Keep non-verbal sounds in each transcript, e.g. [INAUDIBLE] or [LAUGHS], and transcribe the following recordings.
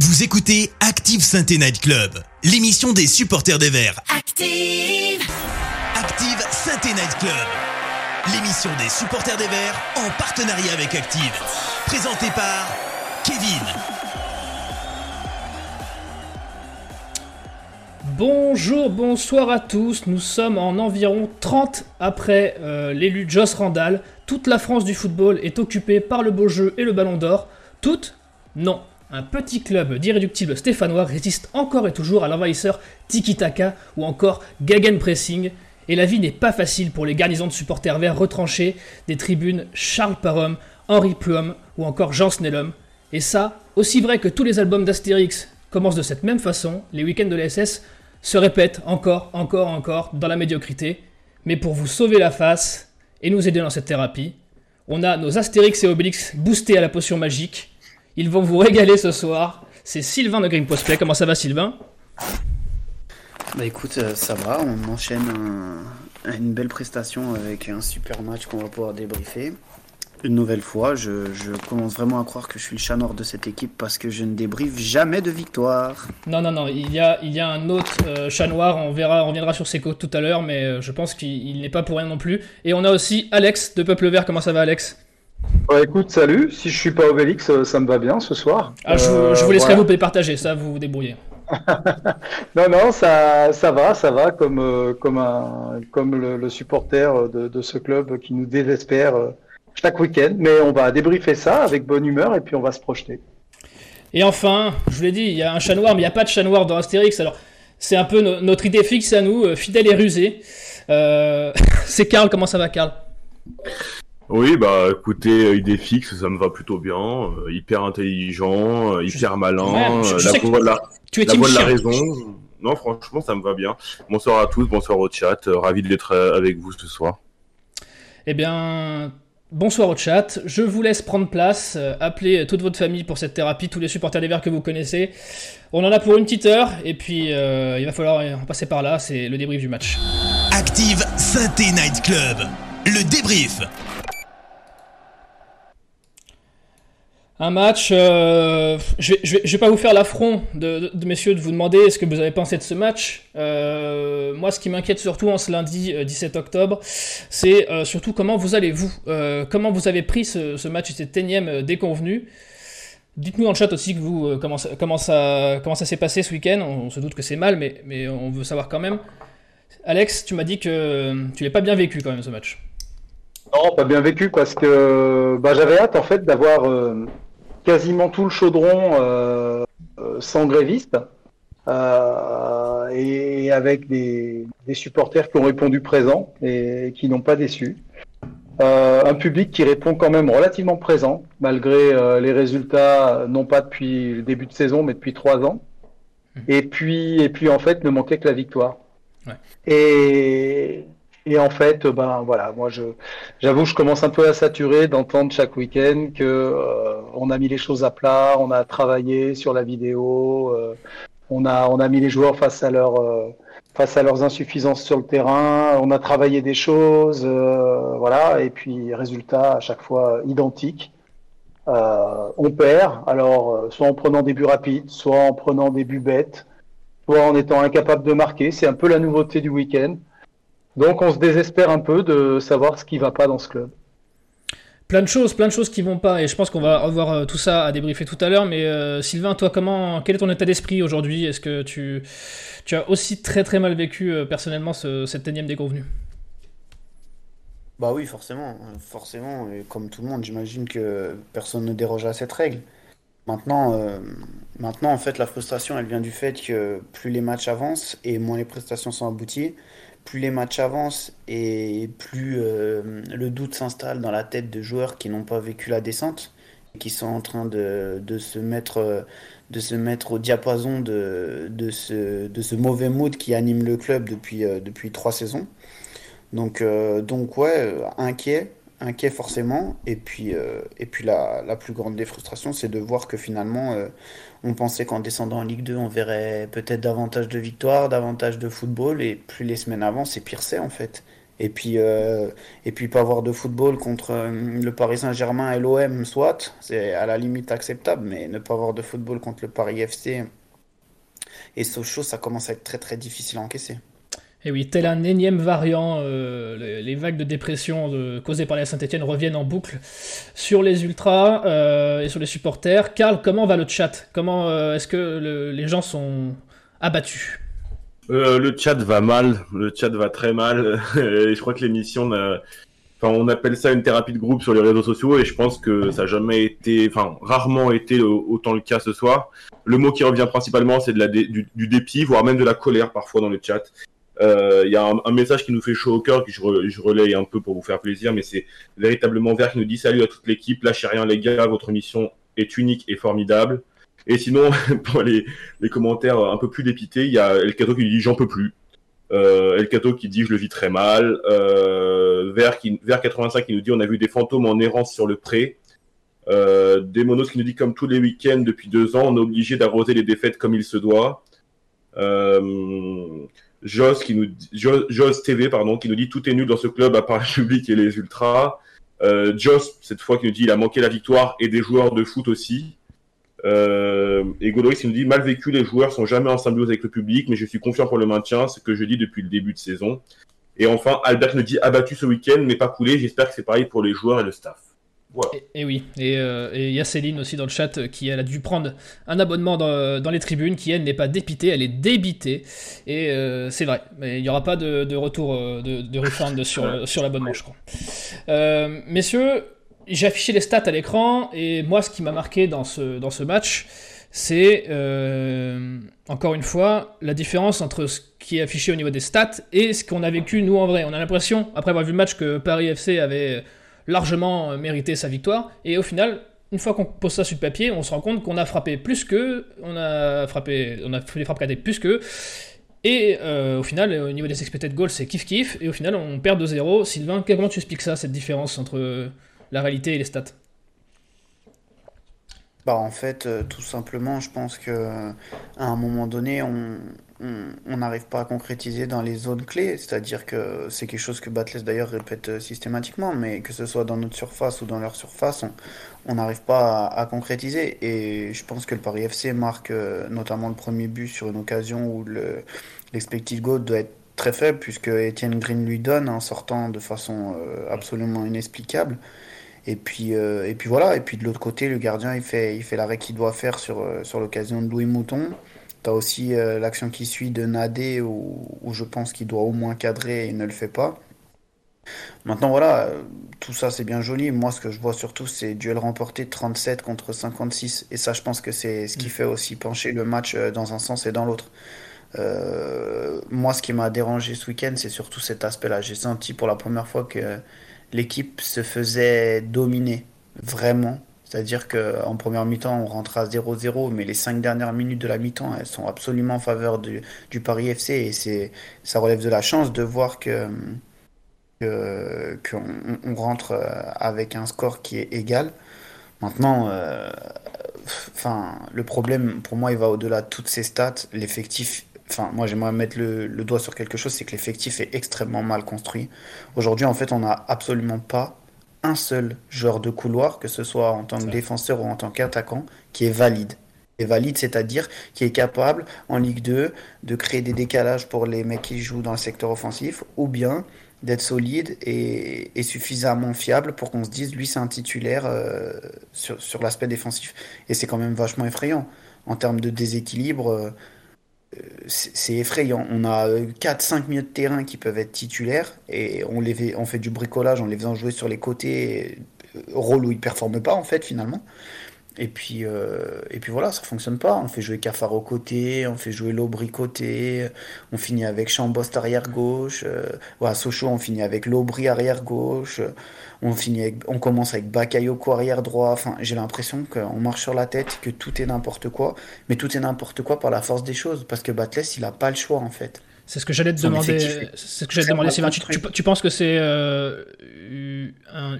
Vous écoutez Active Sainte Night Club, l'émission des supporters des Verts. Active Active Sainte Night Club, l'émission des supporters des Verts en partenariat avec Active. Présentée par Kevin. Bonjour, bonsoir à tous. Nous sommes en environ 30 après euh, l'élu Joss Randall. Toute la France du football est occupée par le beau jeu et le ballon d'or. Toute Non. Un petit club d'irréductibles stéphanois résiste encore et toujours à l'envahisseur Tiki Taka ou encore Pressing. Et la vie n'est pas facile pour les garnisons de supporters verts retranchés des tribunes Charles Parham, Henri Pluhomme ou encore Jean Snellum. Et ça, aussi vrai que tous les albums d'Astérix commencent de cette même façon, les week-ends de l'SS se répètent encore, encore, encore dans la médiocrité. Mais pour vous sauver la face et nous aider dans cette thérapie, on a nos Astérix et Obélix boostés à la potion magique. Ils vont vous régaler ce soir. C'est Sylvain de Green Post Comment ça va, Sylvain? Bah écoute, euh, ça va. On enchaîne une belle prestation avec un super match qu'on va pouvoir débriefer une nouvelle fois, je, commence vraiment à croire que je suis le chat noir de cette équipe parce que je ne débriefe jamais de victoire. Non, non, non, il y a, il y a un autre euh, chat noir, on, verra, on reviendra sur ses côtes tout à l'heure, mais euh, je pense qu'il n'est pas pour rien non plus. Et on a aussi Alex de Peuple Vert, comment ça va Alex? Bah, écoute, salut, si je suis pas Obélix, euh, ça me va bien ce soir. Ah, je, vous, laisserai vous partager, ça vous vous débrouillez. [LAUGHS] non, non, ça, ça va, ça va, comme, comme, un, comme le, supporter de, de, ce club qui nous désespère chaque week-end, mais on va débriefer ça avec bonne humeur et puis on va se projeter. Et enfin, je vous l'ai dit, il y a un chat noir, mais il n'y a pas de chat noir dans Astérix. Alors, c'est un peu notre idée fixe à nous, euh, fidèle et rusé. Euh, [LAUGHS] c'est Karl, comment ça va, Karl? Oui, bah écoutez, euh, idée fixe, ça me va plutôt bien. hyper intelligent, hyper malin. la voix de la, tu es la, voix de la raison. Non, franchement, ça me va bien. Bonsoir à tous, bonsoir au chat. ravi d'être avec vous ce soir. Eh bien, Bonsoir au chat, je vous laisse prendre place, euh, appelez toute votre famille pour cette thérapie, tous les supporters des Verts que vous connaissez. On en a pour une petite heure, et puis euh, il va falloir en passer par là, c'est le débrief du match. Active Synthé Night Club, le débrief. Un match, euh, je, vais, vais, pas vous faire l'affront de, messieurs de vous demander ce que vous avez pensé de ce match. Euh, moi, ce qui m'inquiète surtout en ce lundi 17 euh, octobre, c'est surtout comment vous allez vous, comment vous avez pris ce, match et cette énième déconvenue. Dites-nous en chat aussi que vous, comment, ça, comment ça, comment ça s'est passé ce week-end. On, se doute que c'est mal, mais, mais on veut savoir quand même. Alex, tu m'as dit que tu l'as pas bien vécu quand même ce match. Non, pas bien vécu parce que bah, j'avais hâte en fait d'avoir quasiment tout le chaudron euh, euh, sans gréviste euh, et avec des, supporters qui ont répondu présent et qui n'ont pas déçu. un public qui répond quand même relativement présent, malgré les résultats, non pas depuis le début de saison, mais depuis trois ans. Mmh. Et puis, et puis en fait, ne manquait que la victoire. Et, et en fait, ben voilà, moi je, j'avoue, je commence un peu à saturer d'entendre chaque week-end que euh, on a mis les choses à plat, on a travaillé sur la vidéo, euh, on a on a mis les joueurs face à leur euh, face à leurs insuffisances sur le terrain, on a travaillé des choses, voilà, et puis résultat à chaque fois identique. on perd, alors soit en prenant des buts rapides, soit en prenant des buts bêtes, soit en étant incapable de marquer. C'est un peu la nouveauté du week-end. Donc on se désespère un peu de savoir ce qui va pas dans ce club. Plein de choses, plein de choses qui vont pas, et je pense qu'on va revoir euh, tout ça à débriefer tout à l'heure. Mais euh, Sylvain, toi, comment, quel est ton état d'esprit aujourd'hui? Est-ce que tu, tu as aussi très très mal vécu euh, personnellement ce, cette énième déconvenue? Bah oui, forcément, forcément. Et comme tout le monde, j'imagine que personne ne déroge à cette règle. Maintenant, maintenant, en fait, la frustration, elle vient du fait que plus les matchs avancent et moins les prestations sont abouties plus les matchs avancent et plus euh, le doute s'installe dans la tête de joueurs qui n'ont pas vécu la descente et qui sont en train de, se mettre de se mettre au diapason de, de, ce, de ce mauvais mood qui anime le club depuis, euh, depuis trois saisons. Donc, euh, donc ouais, inquiet, inquiet forcément. Et puis, et puis la, la, plus grande des frustrations, c'est de voir que finalement, on pensait qu'en descendant en Ligue 2, on verrait peut-être davantage de victoires, davantage de football, et plus les semaines avancent, et pire c'est en fait. Et puis, et puis pas avoir de football contre le Paris Saint-Germain et l'OM, soit, c'est à la limite acceptable, mais ne pas avoir de football contre le Paris FC et Sochaux, ça commence à être très très difficile à encaisser. Et oui, tel un énième variant, euh, les, vagues de dépression causées par la Saint-Etienne reviennent en boucle sur les ultras euh, et sur les supporters. Karl, comment va le chat? Comment euh, est-ce que les gens sont abattus? Le chat va mal, le chat va très mal. [LAUGHS] je crois que l'émission, enfin, on appelle ça une thérapie de groupe sur les réseaux sociaux et je pense que ça n'a jamais été, enfin, rarement été autant le cas ce soir. Le mot qui revient principalement, c'est de la du, du, dépit, voire même de la colère parfois dans le chat. Il euh, y a un, message qui nous fait chaud au cœur, que je, relaye un peu pour vous faire plaisir, mais c'est véritablement Vert qui nous dit salut à toute l'équipe, lâchez rien les gars, votre mission est unique et formidable. Et sinon, [LAUGHS] pour les, commentaires un peu plus dépités, il y a El Cato qui dit j'en peux plus. Euh, El qui dit je le vis très mal. Euh, Vert, qui, Vert 85 qui nous dit on a vu des fantômes en errance sur le pré. Euh, Demonos qui nous dit comme tous les week-ends depuis deux ans, on est obligé d'arroser les défaites comme il se doit. Euh, Jos qui nous Jos, TV pardon qui nous dit tout est nul dans ce club à part le public et les ultras. Euh, Jos cette fois qui nous dit il a manqué la victoire et des joueurs de foot aussi. Euh, et Godoris qui nous dit mal vécu les joueurs sont jamais en symbiose avec le public mais je suis confiant pour le maintien ce que je dis depuis le début de saison. Et enfin Albert nous dit abattu ce week-end mais pas coulé j'espère que c'est pareil pour les joueurs et le staff. Et, oui, euh, et il y a Céline aussi dans le chat euh, qui elle a dû prendre un abonnement dans, les tribunes, qui elle n'est pas dépitée, elle est débitée. Et euh, c'est vrai, mais il n'y aura pas de, retour de, de refund [LAUGHS] sur, sur l'abonnement, je crois. messieurs, j'ai affiché les stats à l'écran, et moi ce qui m'a marqué dans ce, dans ce match, c'est encore une fois la différence entre ce qui est affiché au niveau des stats et ce qu'on a vécu nous en vrai. On a l'impression, après avoir vu le match, que Paris FC avait largement euh, mérité sa victoire. Et au final, une fois qu'on pose ça sur le papier, on se rend compte qu'on a frappé plus que, on a frappé, on a fait des frappes cadées plus que. Et euh, au final, au niveau des expected goals, c'est kiff kiff. Et au final, on perd 2-0. Sylvain, comment tu expliques ça, cette différence entre la réalité et les stats? Bah en fait, euh, tout simplement, je pense que à un moment donné, on, on n'arrive pas à concrétiser dans les zones clés, c'est-à-dire que c'est quelque chose que Batless d'ailleurs répète euh, systématiquement, mais que ce soit dans notre surface ou dans leur surface, on n'arrive pas à, concrétiser. Et je pense que le Paris FC marque euh, notamment le premier but sur une occasion où l'expected goal doit être très faible, puisque Etienne Green lui donne en sortant de façon euh, absolument inexplicable. Et puis, et puis voilà, et puis de l'autre côté, le gardien il fait, il fait l'arrêt qu'il doit faire sur, sur l'occasion de Louis Mouton. Tu as aussi euh, l'action qui suit de Nadé où, je pense qu'il doit au moins cadrer et il ne le fait pas. Maintenant voilà, euh, tout ça c'est bien joli. Moi ce que je vois surtout c'est duel remporté 37 contre 56. Et ça je pense que c'est ce qui mm. fait aussi pencher le match euh, dans un sens et dans l'autre. moi ce qui m'a dérangé ce week-end c'est surtout cet aspect-là. J'ai senti pour la première fois que l'équipe se faisait dominer vraiment c'est-à-dire qu'en première mi-temps, on rentre à 0-0, mais les cinq dernières minutes de la mi-temps, elles sont absolument en faveur du, Paris FC. Et ça relève de la chance de voir que, qu'on on rentre euh, avec un score qui est égal. Maintenant, euh, enfin, le problème, pour moi, il va au-delà de toutes ces stats. L'effectif enfin moi j'aimerais mettre le, doigt sur quelque chose, c'est que l'effectif est extrêmement mal construit. Aujourd'hui en fait on n'a absolument pas un seul joueur de couloir, que ce soit en tant que défenseur ou en tant qu'attaquant, qui est valide. Et valide, c'est-à-dire qui est capable en Ligue 2 de créer des décalages pour les mecs qui jouent dans le secteur offensif, ou bien d'être solide et, suffisamment fiable pour qu'on se dise, lui, c'est un titulaire euh, sur, sur l'aspect défensif. Et c'est quand même vachement effrayant. En termes de déséquilibre, euh, c'est effrayant. On a 4-5 milieux de terrain qui peuvent être titulaires et on, fait du bricolage en les faisant jouer sur les côtés, euh, rôle où ils ne performent pas en fait finalement. Et puis, euh, et puis voilà, ça fonctionne pas. On fait jouer Cafaro côté, on fait jouer Lobry côté, on finit avec Chambost arrière gauche. Euh, on finit avec Lobry arrière gauche. On, finit on commence avec Bakayoko arrière droit. Enfin, j'ai l'impression qu'on marche sur la tête, que tout est n'importe quoi. Mais tout est n'importe quoi par la force des choses. Parce que Batless, il n'a pas le choix en fait. C'est ce que j'allais te demander. C'est ce que j'allais demander, Sylvain. Tu, penses que c'est euh,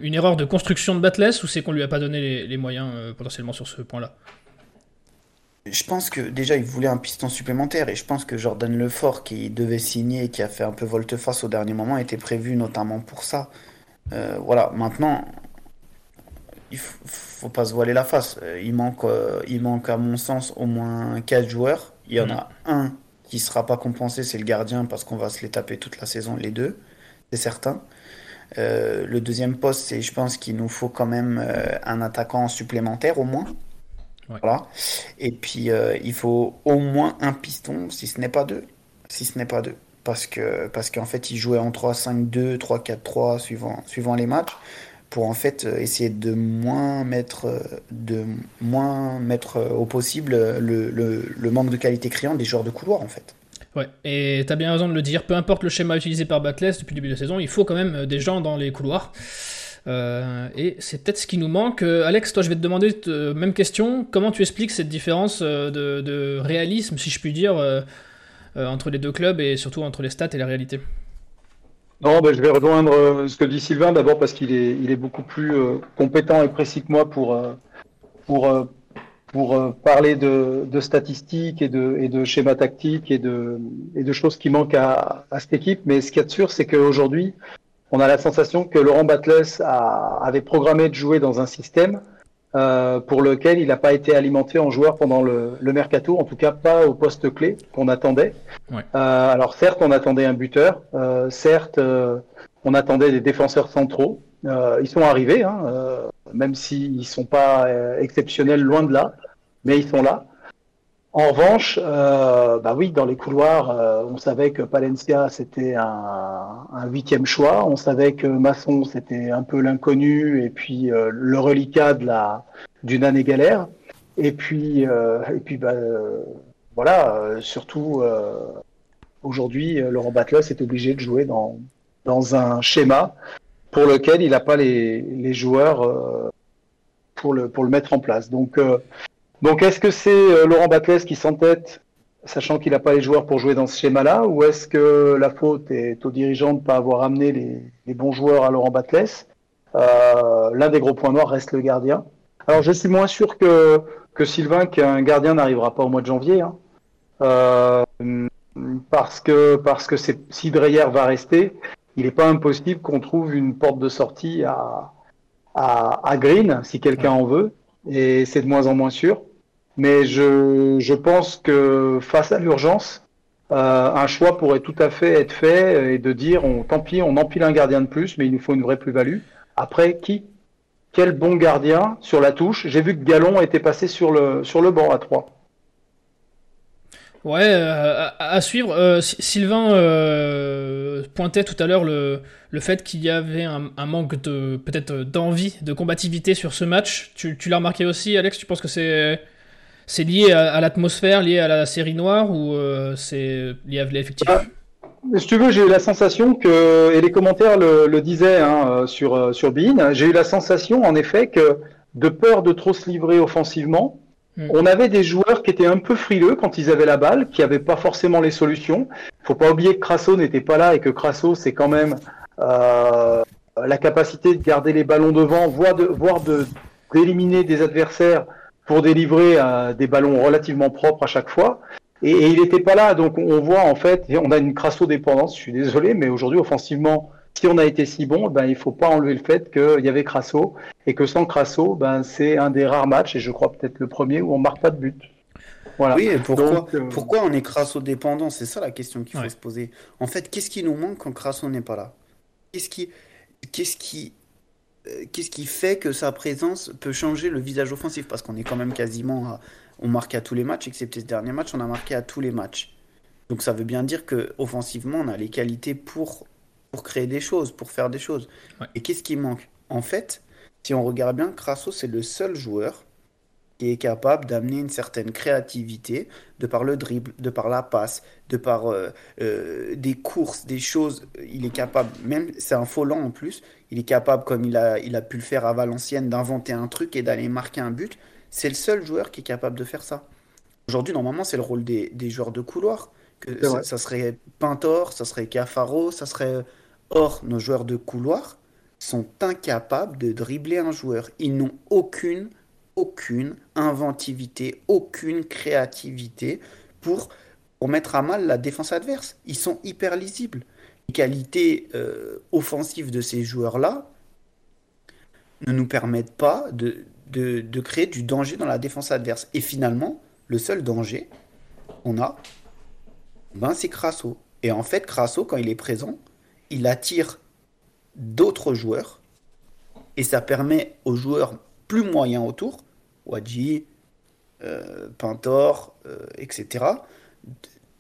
une erreur de construction de Batless ou c'est qu'on lui a pas donné les, moyens euh, potentiellement sur ce point-là? Je pense que déjà il voulait un piston supplémentaire et je pense que Jordan Lefort qui devait signer, qui a fait un peu volte-face au dernier moment, était prévu notamment pour ça. Euh, voilà, maintenant, il faut, faut pas se voiler la face. Euh, il manque, euh, il manque à mon sens au moins 4 joueurs. Il y en a mm. un qui sera pas compensé, c'est le gardien parce qu'on va se les taper toute la saison, les deux, c'est certain. le deuxième poste, c'est je pense qu'il nous faut quand même un attaquant supplémentaire au moins. Voilà. Et puis, il faut au moins un piston, si ce n'est pas deux. Si ce n'est pas deux. Parce que parce qu'en fait, il jouait en 3-5-2, 3-4-3, suivant, suivant les matchs, pour en fait euh, essayer de moins mettre, euh, de moins mettre au possible le, le, manque de qualité criant des joueurs de couloir, en fait. Ouais, et tu as bien raison de le dire, peu importe le schéma utilisé par Batless depuis le début de la saison, il faut quand même des gens dans les couloirs. Euh, et c'est peut-être ce qui nous manque. Euh, Alex, toi, je vais te demander euh, même question. Comment tu expliques cette différence de, réalisme, si je puis dire, entre les deux clubs et surtout entre les stats et la réalité non, ben, je vais rejoindre ce que dit Sylvain, d'abord parce qu'il est, beaucoup plus compétent et précis que moi pour, pour, parler de, statistiques et de, et de schémas tactiques et de, choses qui manquent à, à cette équipe. Mais ce qu'il y a de sûr, c'est qu'aujourd'hui, on a la sensation que Laurent Batles avait programmé de jouer dans un système euh, pour lequel il n'a pas été alimenté en joueur pendant le, mercato, en tout cas pas au poste clé qu'on attendait. Euh, alors certes, on attendait un buteur, euh, certes, on attendait des défenseurs centraux. ils sont arrivés, hein, même s'ils ne sont pas exceptionnels, loin de là, mais ils sont là. En revanche, euh, bah oui, dans les couloirs, euh, on savait que Palencia c'était un, huitième choix, on savait que Masson c'était un peu l'inconnu et puis euh, le reliquat de la d'une année galère. Et puis et puis bah, voilà, surtout aujourd'hui, Laurent Batles est obligé de jouer dans dans un schéma pour lequel il n'a pas les, les joueurs pour le pour le mettre en place. Donc donc, est-ce que c'est euh, Laurent Batles qui s'entête, sachant qu'il n'a pas les joueurs pour jouer dans ce schéma-là, ou est-ce que la faute est aux dirigeants de ne pas avoir amené les, bons joueurs à Laurent Batles? Euh, L'un des gros points noirs reste le gardien. Alors, je suis moins sûr que, que Sylvain qu'un gardien n'arrivera pas au mois de janvier. Hein. Euh, parce que, parce que si Dreyer va rester, il n'est pas impossible qu'on trouve une porte de sortie à, à, à Green, si quelqu'un en veut. Et c'est de moins en moins sûr. Mais je, je pense que face à l'urgence, euh, un choix pourrait tout à fait être fait et de dire on, tant pis, on empile un gardien de plus, mais il nous faut une vraie plus-value. Après, qui Quel bon gardien sur la touche? J'ai vu que Gallon était passé sur le, sur le banc à 3. Ouais, euh, à, suivre. Euh, Sylvain euh, pointait tout à l'heure le, le fait qu'il y avait un, manque de peut-être d'envie, de combativité sur ce match. Tu, tu l'as remarqué aussi, Alex? Tu penses que c'est c'est lié à, l'atmosphère, lié à la série noire ou c'est lié à l'effectif? Ah, Si tu veux, j'ai eu la sensation que et les commentaires le, le disaient hein, sur sur Bean. J'ai eu la sensation, en effet, que de peur de trop se livrer offensivement Hmm. On avait des joueurs qui étaient un peu frileux quand ils avaient la balle, qui n'avaient pas forcément les solutions. Faut pas oublier que Crasso n'était pas là et que Crasso, c'est quand même euh, la capacité de garder les ballons devant, voire de, voire de d'éliminer des adversaires pour délivrer euh, des ballons relativement propres à chaque fois. Et, et il n'était pas là, donc on voit en fait, on a une Crasso dépendance. Je suis désolé, mais aujourd'hui offensivement, si on a été si bon, ben, il ne faut pas enlever le fait qu'il y avait Crasso et que sans Crasso, ben, c'est un des rares matchs, et je crois peut-être le premier, où on marque pas de but. Voilà. Oui, et pourquoi, euh, pourquoi on est Crasso dépendant? C'est ça la question qu'il faut se poser. En fait, qu'est-ce qui nous manque quand Crasso n'est pas là? Qu'est-ce qui, qu'est-ce qui, euh, qu'est-ce qui fait que sa présence peut changer le visage offensif? Parce qu'on est quand même quasiment, on marque à tous les matchs, excepté ce dernier match, on a marqué à tous les matchs. Donc ça veut bien dire que offensivement, on a les qualités pour pour créer des choses, pour faire des choses. Et qu'est-ce qui manque? En fait, si on regarde bien, Crasso, c'est le seul joueur qui est capable d'amener une certaine créativité de par le dribble, de par la passe, de par euh, euh, des courses, des choses. Il est capable, même c'est un faux en plus, il est capable, comme il a, il a pu le faire à Valenciennes, d'inventer un truc et d'aller marquer un but. C'est le seul joueur qui est capable de faire ça. Aujourd'hui, normalement, c'est le rôle des, des, joueurs de couloir. Que ça, ça, serait Pintor, ça serait Cafaro, ça serait Or, nos joueurs de couloir sont incapables de dribbler un joueur. Ils n'ont aucune aucune inventivité, aucune créativité pour, mettre à mal la défense adverse. Ils sont hyper lisibles. Les qualités euh, offensives de ces joueurs-là ne nous permettent pas de, de, créer du danger dans la défense adverse. Et finalement, le seul danger qu'on a, ben, c'est Crasso. Et en fait, Crasso, quand il est présent, il attire d'autres joueurs et ça permet aux joueurs plus moyens autour, Wadji, euh, Pintor, euh, etc.,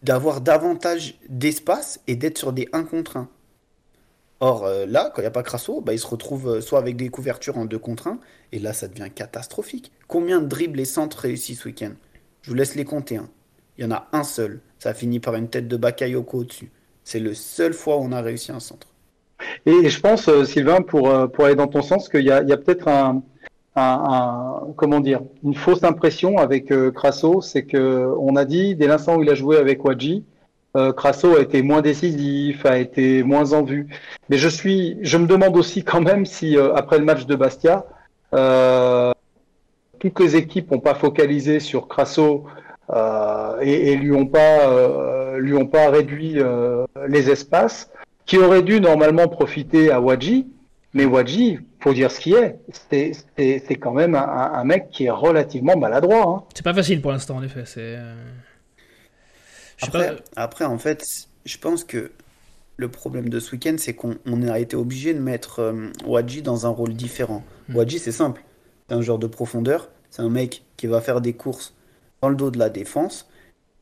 d'avoir davantage d'espace et d'être sur des 1 contre 1. Or, euh, là, quand il n'y a pas Crasso, bah, il se retrouve soit avec des couvertures en 2 contre 1, et là, ça devient catastrophique. Combien de dribbles et centres réussis ce week-end? Je vous laisse les compter. Hein. Il y en a un seul. Ça finit par une tête de Bakayoko au-dessus. C'est le seul fois où on a réussi un centre. Et je pense, euh, Sylvain, pour, euh, pour aller dans ton sens, qu'il y a, peut-être un, comment dire, une fausse impression avec euh, Crasso, c'est que on a dit dès l'instant où il a joué avec Wadji, Crasso a été moins décisif, a été moins en vue. Mais je suis, je me demande aussi quand même si après le match de Bastia, toutes les équipes n'ont pas focalisé sur Crasso et, et, lui ont pas lui ont pas réduit les espaces qui aurait dû normalement profiter à Wadji, mais Wadji, faut dire ce qui est, c'est quand même un, mec qui est relativement maladroit. Hein. C'est pas facile pour l'instant, en effet. C'est. Euh, après, après, en fait, je pense que le problème de ce week-end, c'est qu'on a été obligé de mettre euh, Wadji dans un rôle différent. Hmm. Wadji, c'est simple. C'est un joueur de profondeur. C'est un mec qui va faire des courses dans le dos de la défense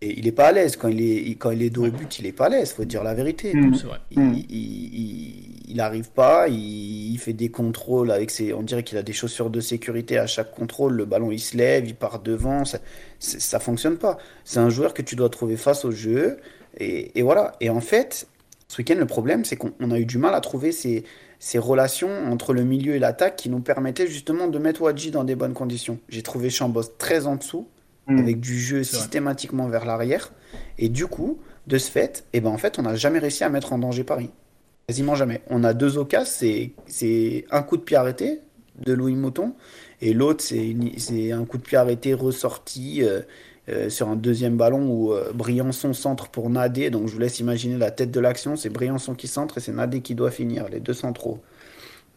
il est pas à l'aise quand il est quand il est dos au but, il est pas à l'aise, faut dire la vérité. Mm. Il, mm. il, arrive pas, il, fait des contrôles avec ses, on dirait qu'il a des chaussures de sécurité à chaque contrôle, le ballon il se lève, il part devant, ça, ça fonctionne pas. C'est un joueur que tu dois trouver face au jeu et, et voilà. Et en fait, ce week-end le problème c'est qu'on a eu du mal à trouver ces, ces relations entre le milieu et l'attaque qui nous permettaient justement de mettre Wadji dans des bonnes conditions. J'ai trouvé Chambos très en dessous. Mm. avec du jeu systématiquement vers l'arrière. Et du coup, de ce fait, et eh ben en fait, on n'a jamais réussi à mettre en danger Paris. Quasiment jamais. On a deux occasions, c'est un coup de pied arrêté de Louis Mouton, et l'autre, c'est un coup de pied arrêté ressorti euh, euh, sur un deuxième ballon où euh, Briançon centre pour Nadé. Donc je vous laisse imaginer la tête de l'action, c'est Briançon qui centre et c'est Nadé qui doit finir, les deux centraux.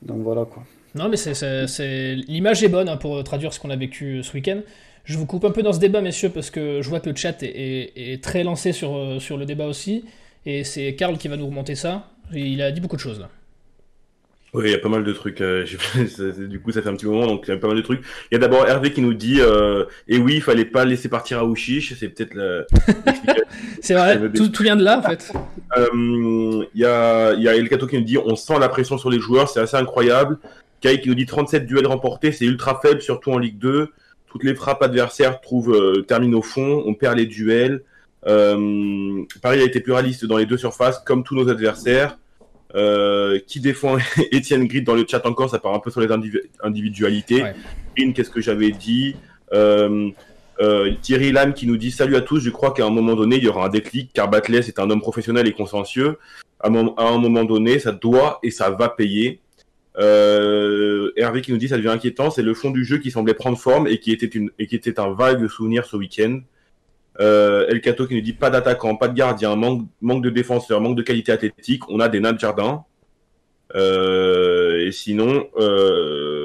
Donc voilà quoi. Non mais c'est l'image est bonne hein, pour traduire ce qu'on a vécu ce week-end. Je vous coupe un peu dans ce débat, messieurs, parce que je vois que le chat est, très lancé sur, euh, sur le débat aussi. Et c'est Karl qui va nous remonter ça. Il a dit beaucoup de choses là. Oui, il y a pas mal de trucs. Euh, [LAUGHS] du coup, ça fait un petit moment, donc il y a pas mal de trucs. Il y a d'abord Hervé qui nous dit euh, Et oui, il fallait pas laisser partir à Ouchiche. C'est peut-être la. [LAUGHS] c'est vrai, tout, tout, vient de là en fait. Il y, a, y a Elkato qui nous dit On sent la pression sur les joueurs, c'est assez incroyable. Kai qui nous dit 37 duels remportés, c'est ultra faible, surtout en Ligue 2 toutes les frappes adversaires trouvent, euh, terminent au fond, on perd les duels. Euh, Paris a été pluraliste dans les deux surfaces, comme tous nos adversaires. Euh, qui défend [LAUGHS] Étienne Grid dans le chat encore, ça part un peu sur les individualités. qu'est-ce que j'avais dit? Thierry Lam qui nous dit Salut à tous, je crois qu'à un moment donné, il y aura un déclic, car Batles est un homme professionnel et consciencieux. À, un moment donné, ça doit et ça va payer. Euh, Hervé qui nous dit ça devient inquiétant, c'est le fond du jeu qui semblait prendre forme et qui était, une, et qui était un vague souvenir ce week-end. Euh, El Cato qui nous dit pas d'attaquant, pas de gardien, manque, manque de défenseur, manque de qualité athlétique. On a des nains de jardin. Euh, et sinon, euh,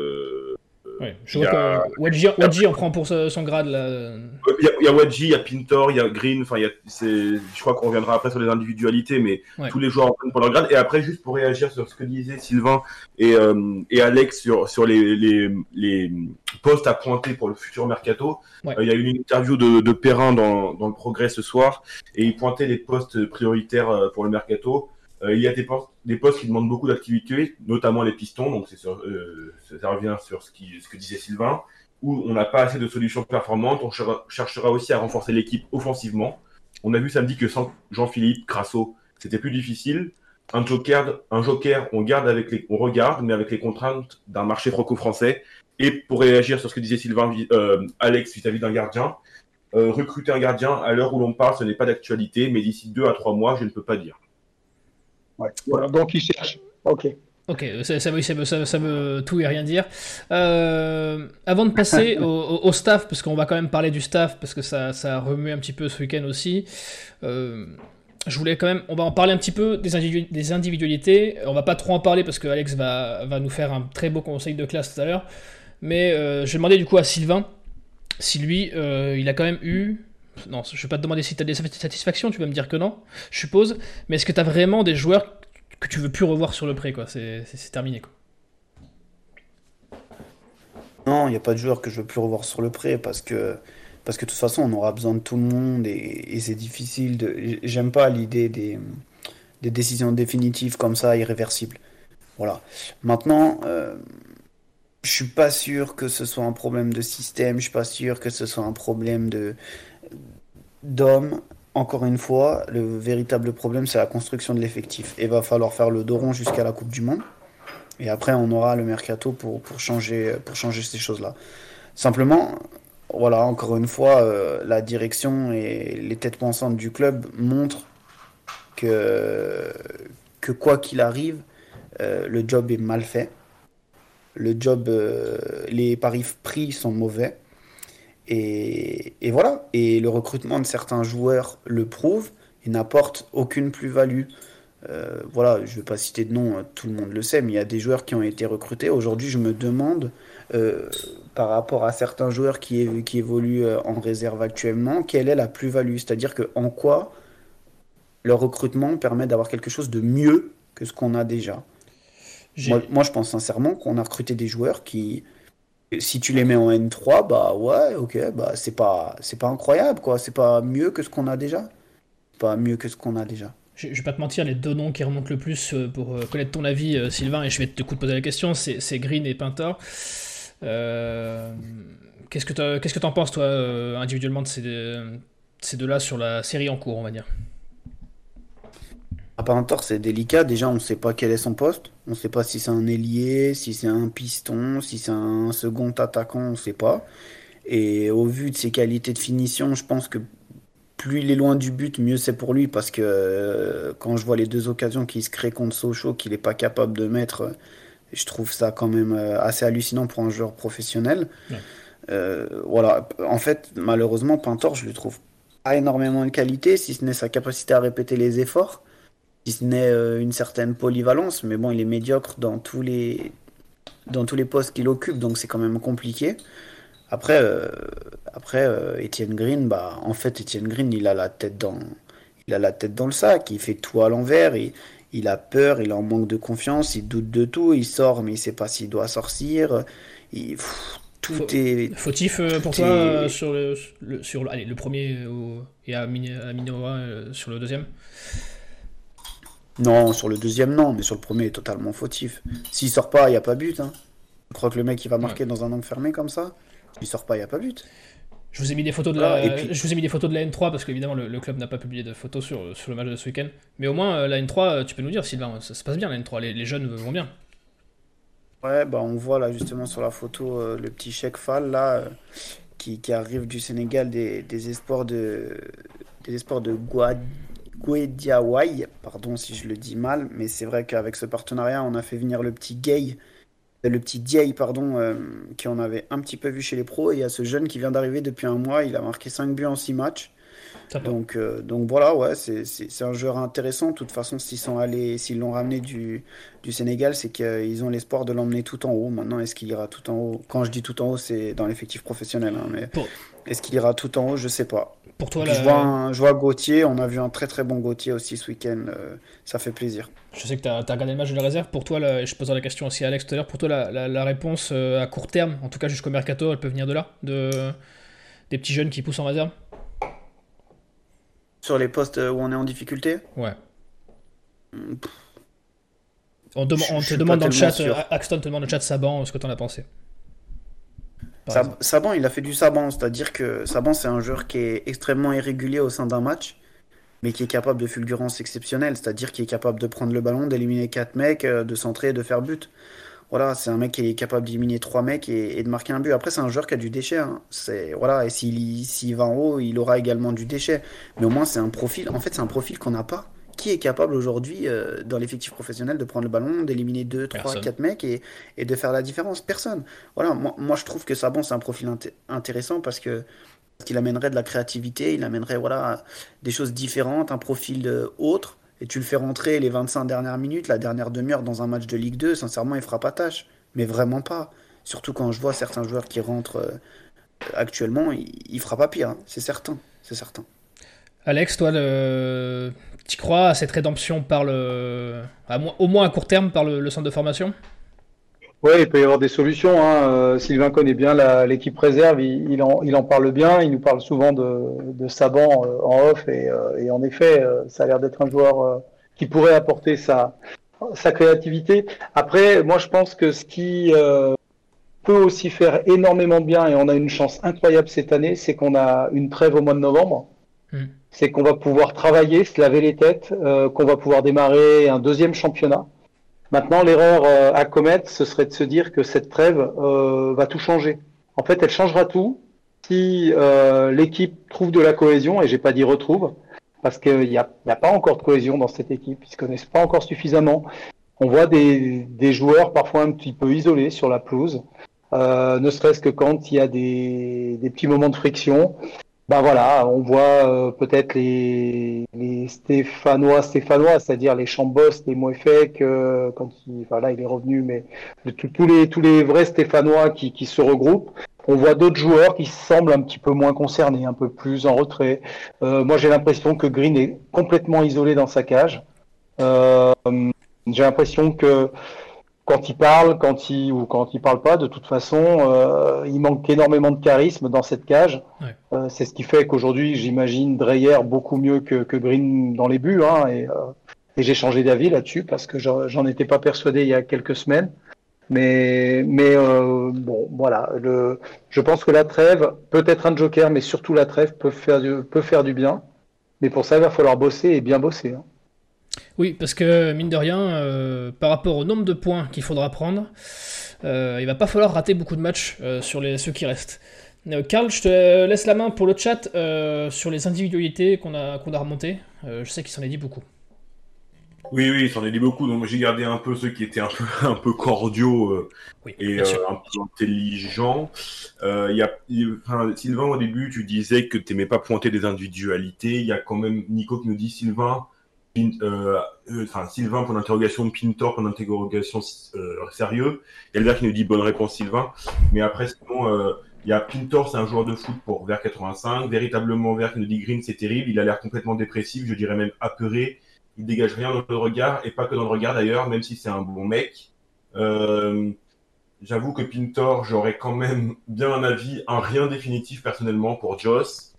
Ouais, je vois que Wadji, en prend pour son grade là. Il y a, Wadji, il y a Pintor, il y a Green. Enfin, je crois qu'on reviendra après sur les individualités, mais tous les joueurs en prennent pour leur grade. Et après, juste pour réagir sur ce que disaient Sylvain et, euh, et Alex sur, sur les, les, les, postes à pointer pour le futur mercato, euh, il y a eu une interview de, de Perrin dans, dans le Progrès ce soir et il pointait les postes prioritaires euh, pour le mercato. Euh, il y a des postes, des postes qui demandent beaucoup d'activité, notamment les pistons, donc c'est euh, ça revient sur ce, qui, ce que disait Sylvain, où on n'a pas assez de solutions performantes, on cherchera, aussi à renforcer l'équipe offensivement. On a vu samedi que sans Jean-Philippe Crasso, c'était plus difficile. Un joker, un joker, on garde avec les, on regarde, mais avec les contraintes d'un marché franco-français. Et pour réagir sur ce que disait Sylvain, euh, Alex vis-à-vis d'un gardien, euh, recruter un gardien à l'heure où l'on parle, ce n'est pas d'actualité, mais d'ici deux à trois mois, je ne peux pas dire. Donc il cherche. Ok. Ok, ça, ça, ça, ça, veut tout et rien dire. Euh, avant de passer [LAUGHS] au, staff, parce qu'on va quand même parler du staff, parce que ça, ça a remué un petit peu ce week-end aussi. Euh, je voulais quand même, on va en parler un petit peu des, des individualités. On va pas trop en parler parce que Alex va, va, nous faire un très beau conseil de classe tout à l'heure. Mais euh, je vais demander du coup à Sylvain si lui, euh, il a quand même eu. Non, je vais pas te demander si tu as des satisfactions, tu vas me dire que non, je suppose. Mais est-ce que tu as vraiment des joueurs que tu veux plus revoir sur le pré, quoi? C'est terminé, quoi. Non, il n'y a pas de joueurs que je veux plus revoir sur le pré parce que parce que de toute façon, on aura besoin de tout le monde et, c'est difficile. J'aime pas l'idée des, des, décisions définitives comme ça, irréversibles. Voilà. Maintenant, euh, je suis pas sûr que ce soit un problème de système, je suis pas sûr que ce soit un problème de d'hommes. Encore une fois, le véritable problème, c'est la construction de l'effectif. Et il va falloir faire le dos rond jusqu'à la Coupe du Monde. Et après, on aura le mercato pour, pour, changer, pour changer ces choses-là. Simplement, voilà, encore une fois, euh, la direction et les têtes pensantes du club montrent que, que quoi qu'il arrive, euh, le job est mal fait. Le job, euh, les paris pris sont mauvais. Et, et, voilà. Et le recrutement de certains joueurs le prouve. Il n'apporte aucune plus-value. voilà, je ne vais pas citer de nom, tout le monde le sait, mais il y a des joueurs qui ont été recrutés. Aujourd'hui, je me demande par rapport à certains joueurs qui, qui évoluent euh, en réserve actuellement, quelle est la plus-value? C'est-à-dire que en quoi leur recrutement permet d'avoir quelque chose de mieux que ce qu'on a déjà? Moi, je pense sincèrement qu'on a recruté des joueurs qui, si tu les mets en N3, bah ouais, ok, bah c'est pas, c'est pas incroyable, quoi. C'est pas mieux que ce qu'on a déjà. Pas mieux que ce qu'on a déjà. Je, je, vais pas te mentir, les deux noms qui remontent le plus euh, pour euh, connaître ton avis, Sylvain, et je vais te, te poser la question, c'est Green et Pintor. Euh, qu'est-ce que qu'est-ce que en penses toi euh, individuellement de ces, ces deux-là sur la série en cours, on va dire? Tort, c'est délicat. Déjà, on ne sait pas quel est son poste. On ne sait pas si c'est un ailier, si c'est un piston, si c'est un second attaquant, on ne sait pas. Et au vu de ses qualités de finition, je pense que plus il est loin du but, mieux c'est pour lui. Parce que euh, quand je vois les deux occasions qui se créent contre Sochaux, qu'il n'est pas capable de mettre je trouve ça quand même euh, assez hallucinant pour un joueur professionnel. Euh, voilà. En fait, malheureusement, Pintor, je le trouve pas énormément de qualité, si ce n'est sa capacité à répéter les efforts, si ce n'est euh, une certaine polyvalence. Mais bon, il est médiocre dans tous les, dans tous les postes qu'il occupe, donc c'est quand même compliqué. Après, après Etienne Green, bah, en fait, Etienne Green, il a la tête dans, il a la tête dans le sac, il fait tout à l'envers, et il a peur, il en manque de confiance, il doute de tout, il sort mais il sait pas s'il doit sortir. Il, tout est fautif euh, pour toi euh, sur le, sur le, allez, le premier et à, Minoa euh, sur le deuxième? Non, sur le deuxième non, mais sur le premier il est totalement fautif. S'il sort pas, il y a pas but. Hein. Je crois que le mec il va marquer dans un angle fermé comme ça. S'il sort pas, il y a pas but. Je vous ai mis des photos de la, je vous ai mis des photos de la N3 parce qu'évidemment le, le, club n'a pas publié de photos sur, sur le match de ce week-end. Mais au moins euh, la N3, euh, tu peux nous dire Sylvain, ça se passe bien la N3, les, les jeunes vont bien. Ouais, bah on voit là justement sur la photo euh, le petit Cheikh Fall là qui, qui, arrive du Sénégal des, des espoirs de des espoirs de Guediawai, pardon si je le dis mal, mais c'est vrai qu'avec ce partenariat on a fait venir le petit Gay le petit Diaye, pardon, euh, qui en avait un petit peu vu chez les pros. Et il y a ce jeune qui vient d'arriver depuis un mois. Il a marqué 5 buts en 6 matchs. Donc, euh, donc voilà, ouais, c'est un joueur intéressant. De toute façon, s'ils sont allés, s'ils l'ont ramené du, du Sénégal, c'est qu'ils ont l'espoir de l'emmener tout en haut. Maintenant, est-ce qu'il ira tout en haut? Quand je dis tout en haut, c'est dans l'effectif professionnel. Hein, mais est-ce qu'il ira tout en haut? Je sais pas. Pour toi, je, vois je vois Gauthier. On a vu un très très bon Gauthier aussi ce week-end. Euh, ça fait plaisir. Je sais que tu as, regardé le match de la réserve. Pour toi, je posais la question aussi à Alex tout à l'heure. Pour toi, la, la, réponse à court terme, en tout cas jusqu'au mercato, elle peut venir de là de, Des petits jeunes qui poussent en réserve? Sur les postes où on est en difficulté? Ouais. On, te demande dans le chat, euh, Axton te demande dans le chat Saban, ce que t'en as pensé. Saban, il a fait du Saban, c'est-à-dire que Saban, c'est un joueur qui est extrêmement irrégulier au sein d'un match, mais qui est capable de fulgurance exceptionnelle, c'est-à-dire qui est capable de prendre le ballon, d'éliminer 4 mecs, euh, de centrer, de faire but. Voilà, c'est un mec qui est capable d'éliminer trois mecs et, de marquer un but. Après, c'est un joueur qui a du déchet. Hein. C'est voilà, et s'il va en haut, il aura également du déchet. Mais au moins, c'est un profil. En fait, c'est un profil qu'on n'a pas, qui est capable aujourd'hui euh, dans l'effectif professionnel de prendre le ballon, d'éliminer 2, 3, 4 mecs et, et, de faire la différence Personne. Voilà, moi, moi je trouve que Sabon c'est un profil intéressant parce que qu'il amènerait de la créativité, il amènerait voilà des choses différentes, un profil euh, autre et tu le fais rentrer les 25 dernières minutes, la dernière demi-heure dans un match de Ligue 2, sincèrement, il fera pas tâche. Mais vraiment pas. Surtout quand je vois certains joueurs qui rentrent euh, actuellement, il, il, fera pas pire, hein. c'est certain, c'est certain. Alex, toi, tu crois à cette rédemption par le, au moins à court terme par le, centre de formation? Oui, il peut y avoir des solutions. Hein. Euh, Sylvain connaît bien l'équipe réserve, il, en, parle bien, il nous parle souvent de, Saban euh, en off, et, et en effet, ça a l'air d'être un joueur qui pourrait apporter sa, sa créativité. Après, moi, je pense que ce qui euh, peut aussi faire énormément bien, et on a une chance incroyable cette année, c'est qu'on a une trêve au mois de novembre. Hmm. C'est qu'on va pouvoir travailler, se laver les têtes, euh, qu'on va pouvoir démarrer un deuxième championnat. Maintenant, l'erreur euh, à commettre, ce serait de se dire que cette trêve va tout changer. En fait, elle changera tout si l'équipe trouve de la cohésion, et j'ai pas dit retrouve, parce qu'il n'y a, pas encore de cohésion dans cette équipe. Ils ne se connaissent pas encore suffisamment. On voit des, joueurs parfois un petit peu isolés sur la pelouse, euh, ne serait-ce que quand il y a des, petits moments de friction. Ben voilà, on voit euh, peut-être les, Stéphanois, Stéphanois, c'est-à-dire les Chambos, les Moefek, euh, quand il, enfin là il est revenu, mais tous les tous les vrais Stéphanois qui, qui se regroupent on voit d'autres joueurs qui semblent un petit peu moins concernés, un peu plus en retrait. Euh, moi, j'ai l'impression que Green est complètement isolé dans sa cage. Euh, j'ai l'impression que quand il parle, quand il ou quand il parle pas, de toute façon, euh, il manque énormément de charisme dans cette cage. c'est ce qui fait qu'aujourd'hui, j'imagine Dreyer beaucoup mieux que, Green dans les buts. Hein, et, et j'ai changé d'avis là-dessus parce que j'en étais pas persuadé il y a quelques semaines. Mais, mais euh, bon, voilà. Le, je pense que la trêve, peut être un joker, mais surtout la trêve peut faire du, peut faire du bien. Mais pour ça, il va falloir bosser et bien bosser. Hein. Oui, parce que mine de rien, euh, par rapport au nombre de points qu'il faudra prendre, euh, il va pas falloir rater beaucoup de matchs euh, sur les, ceux qui restent. Karl, je te laisse la main pour le chat sur les individualités qu'on a, qu'on a remontées. je sais qu'il s'en est dit beaucoup. Oui, oui, il s'en est dit beaucoup. Donc j'ai gardé un peu ceux qui étaient un peu, [LAUGHS] un peu cordiaux euh, et euh, un peu intelligents. Euh, y a, enfin, Sylvain, au début, tu disais que tu n'aimais pas pointer des individualités. Il y a quand même Nico qui nous dit Sylvain. Enfin, Sylvain pour l'interrogation Pintor pour l'interrogation sérieux. Y a Albert qui nous dit bonne réponse Sylvain. Mais après, il y a Pintor, c'est un joueur de foot pour vers 85. Véritablement, Vert qui nous dit Green, c'est terrible. Il a l'air complètement dépressif, je dirais même apeuré il dégage rien dans le regard et pas que dans le regard d'ailleurs, même si c'est un bon mec. Euh, j'avoue que Pintor, j'aurais quand même bien un avis, un rien définitif personnellement pour Joss.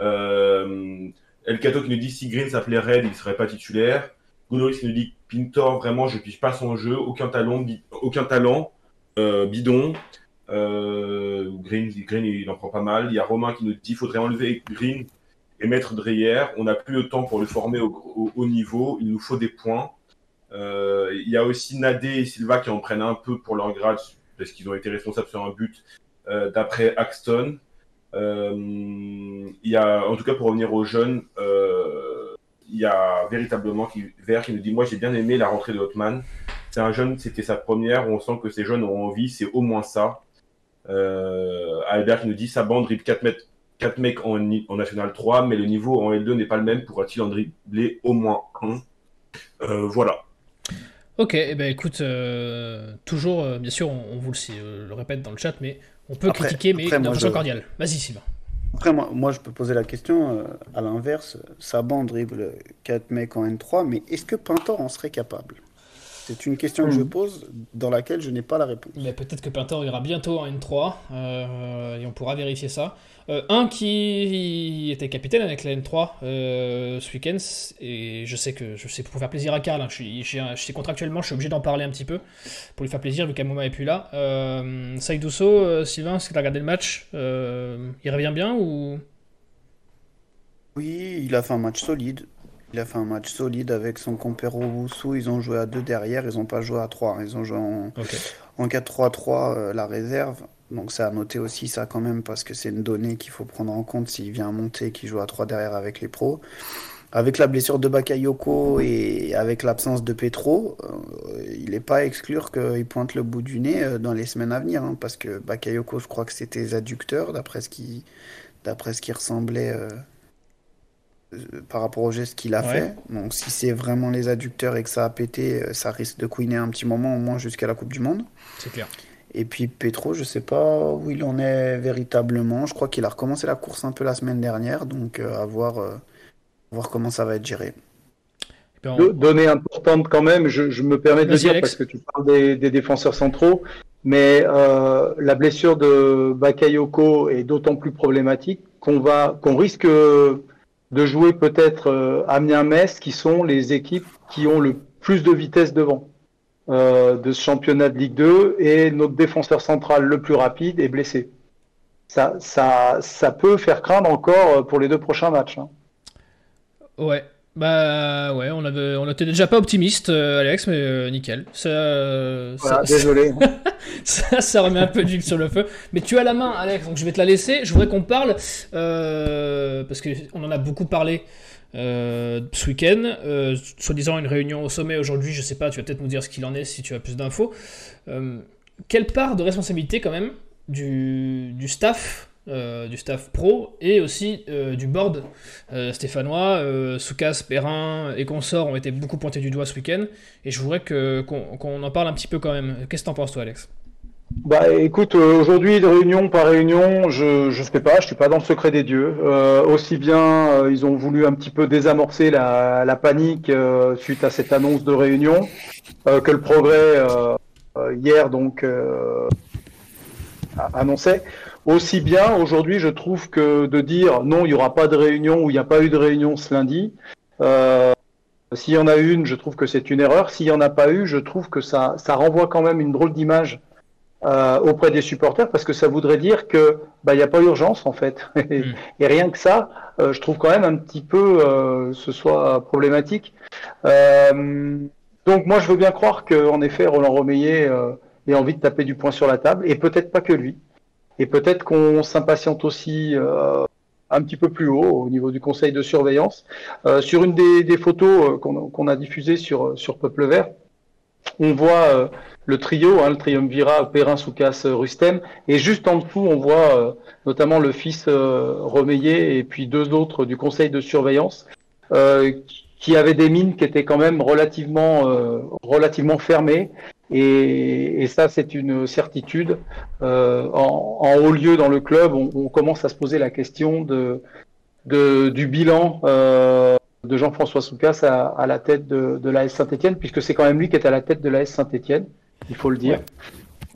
Euh, El Cato qui nous dit si Green s'appelait Red, il serait pas titulaire. Gounoris qui nous dit Pintor, vraiment, je pige pas son jeu, aucun talent, euh, bidon. Green, Green, il en prend pas mal. Il y a Romain qui nous dit faudrait enlever Green et mettre Dreyer. On n'a plus le temps pour le former au haut niveau. Il nous faut des points. Euh, il y a aussi Nadé et Silva qui en prennent un peu pour leur grade parce qu'ils ont été responsables sur un but euh, d'après Axton. Euh, il y a, en tout cas, pour revenir aux jeunes, il y a véritablement qui, Vert qui nous dit Moi, j'ai bien aimé la rentrée de Hotman. C'est un jeune, c'était sa première. On sent que ces jeunes ont envie, c'est au moins ça. Albert qui nous dit Sa bande dribble 4 mètres 4 mecs en, en, National 3, mais le niveau en L2 n'est pas le même. Pourra-t-il en dribbler au moins un? Euh, Voilà. Ok, eh ben écoute, euh, toujours, euh, bien sûr, on, vous le, répète dans le chat, mais on peut critiquer, mais de façon cordiale. Vas-y, Sylvain. Après, moi, moi, je peux poser la question à l'inverse. Saban dribble 4 mecs en N3, mais est-ce que Pintor en serait capable? C'est une question que je hmm. pose dans laquelle je n'ai pas la réponse. Mais peut-être que Pintor ira bientôt en N3 et on pourra vérifier ça. Euh, un qui était capitaine avec la N3 euh, ce week-end, et je sais que je sais pour faire plaisir à Karl, hein, je, suis, je, contractuellement, je suis obligé d'en parler un petit peu pour lui faire plaisir vu qu'Amouma est plus là. Euh, Saïdousso, euh, Sylvain, est-ce que tu as regardé le match Il revient bien ou? Oui, il a fait un match solide. Il a fait un match solide avec son compère Owusu. Ils ont joué à deux derrière, ils n'ont pas joué à trois. Ils ont joué en, en 4-3-3, la réserve. Donc ça a noté aussi ça quand même parce que c'est une donnée qu'il faut prendre en compte s'il vient monter, qu'il joue à 3 derrière avec les pros. avec la blessure de Bakayoko et avec l'absence de Petro, euh, il n'est pas à exclure qu'il pointe le bout du nez euh, dans les semaines à venir. Hein, parce que Bakayoko, je crois que c'était les adducteurs, d'après ce qui, d'après ce qui ressemblait euh, par rapport au geste qu'il a fait. Donc si c'est vraiment les adducteurs et que ça a pété, ça risque de couiner un petit moment, au moins jusqu'à la Coupe du Monde. C'est clair. Et puis Petro, je sais pas où il en est véritablement. Je crois qu'il a recommencé la course un peu la semaine dernière, donc à voir voir comment ça va être géré. Donnée importante quand même, je, me permets de dire, parce que tu parles des, défenseurs centraux, mais euh, la blessure de Bakayoko est d'autant plus problématique qu'on va, qu'on risque de jouer peut-être euh, Amiens-Metz, qui sont les équipes qui ont le plus de vitesse devant euh, de ce championnat de Ligue 2, et notre défenseur central le plus rapide est blessé. Ça, ça, ça peut faire craindre encore pour les deux prochains matchs. Hein. Ouais. Bah ouais, on avait, on était déjà pas optimiste, euh, Alex, mais euh, nickel. Ça, voilà, désolé. [LAUGHS] ça, ça, remet un peu d'huile sur le feu. Mais tu as la main, Alex, donc je vais te la laisser. Je voudrais qu'on parle euh, parce qu'on en a beaucoup parlé ce week-end. Soi-disant une réunion au sommet aujourd'hui. Je sais pas. Tu vas peut-être nous dire ce qu'il en est si tu as plus d'infos. quelle part de responsabilité quand même du, du staff euh, du staff pro et aussi euh, du board euh, stéphanois. Soukas, Perrin et consorts ont été beaucoup pointés du doigt ce week-end et je voudrais qu'on en parle un petit peu quand même. Qu'est-ce que t'en penses toi Alex? Bah écoute, aujourd'hui réunion par réunion, je ne sais pas, je suis pas dans le secret des dieux. aussi bien, ils ont voulu un petit peu désamorcer la, la panique suite à cette annonce de réunion que le progrès hier donc annonçait. Aussi bien aujourd'hui, je trouve que de dire non, il n'y aura pas de réunion ou il n'y a pas eu de réunion ce lundi. Euh, S'il y en a une, je trouve que c'est une erreur. S'il n'y en a pas eu, je trouve que ça, ça renvoie quand même une drôle d'image euh, auprès des supporters parce que ça voudrait dire que bah il n'y a pas urgence en fait. [LAUGHS] et, mm. rien que ça, euh, je trouve quand même un petit peu euh, ce soit problématique. Euh, donc moi je veux bien croire que en effet Roland Romeillet ait envie de taper du poing sur la table et peut-être pas que lui. Et peut-être qu'on s'impatiente aussi euh, un petit peu plus haut au niveau du conseil de surveillance. Euh, sur une des, photos euh, qu'on a diffusées sur, sur Peuple Vert, on voit le trio, hein, le triumvirat Perrin, Soukas, Rustem, et juste en dessous, on voit notamment le fils Romeillet et puis deux autres du conseil de surveillance qui avaient des mines qui étaient quand même relativement, relativement fermées et, et ça, c'est une certitude. Euh, en, en, haut lieu dans le club, on, on, commence à se poser la question de, de du bilan euh, de Jean-François Soucas à, à, la tête de, de l'AS Saint-Etienne, puisque c'est quand même lui qui est à la tête de l'AS Saint-Etienne, il faut le dire.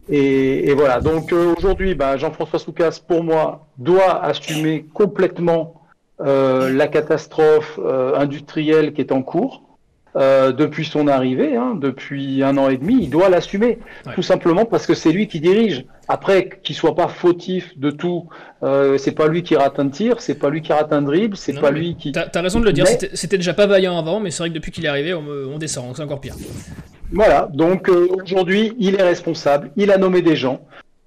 Et, et, voilà, donc euh, aujourd'hui, bah, Jean-François Soucas, pour moi, doit assumer complètement euh, la catastrophe euh, industrielle qui est en cours. Euh, depuis son arrivée, hein, depuis un an et demi, il doit l'assumer, tout simplement parce que c'est lui qui dirige. Après, qu'il soit pas fautif de tout, euh, c'est pas lui qui rate un tir, c'est pas lui qui rate un dribble, c'est pas lui qui. T'as as raison de le dire. C'était déjà pas vaillant avant, mais c'est vrai que depuis qu'il est arrivé, on, on descend, c'est encore pire. Voilà. Donc euh, aujourd'hui, il est responsable. Il a nommé des gens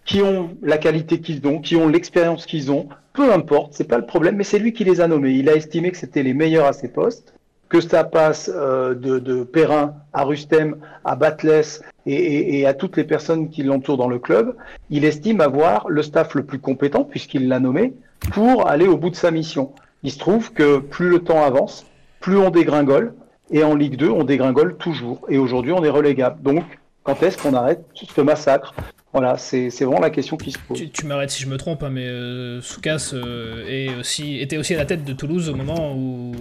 qui ont la qualité qu'ils ont, qui ont l'expérience qu'ils ont. Peu importe, c'est pas le problème, mais c'est lui qui les a nommés. Il a estimé que c'était les meilleurs à ses postes que ça passe euh, de, Perrin à Rustem, à Batles et, et, à toutes les personnes qui l'entourent dans le club, il estime avoir le staff le plus compétent, puisqu'il l'a nommé, pour aller au bout de sa mission. Il se trouve que plus le temps avance, plus on dégringole, et en Ligue 2, on dégringole toujours. Et aujourd'hui, on est relégable. Donc, quand est-ce qu'on arrête ce massacre? Voilà, c'est vraiment la question qui se pose. Tu, m'arrêtes si je me trompe, hein, mais euh, Soukas euh, aussi, était aussi à la tête de Toulouse au moment où,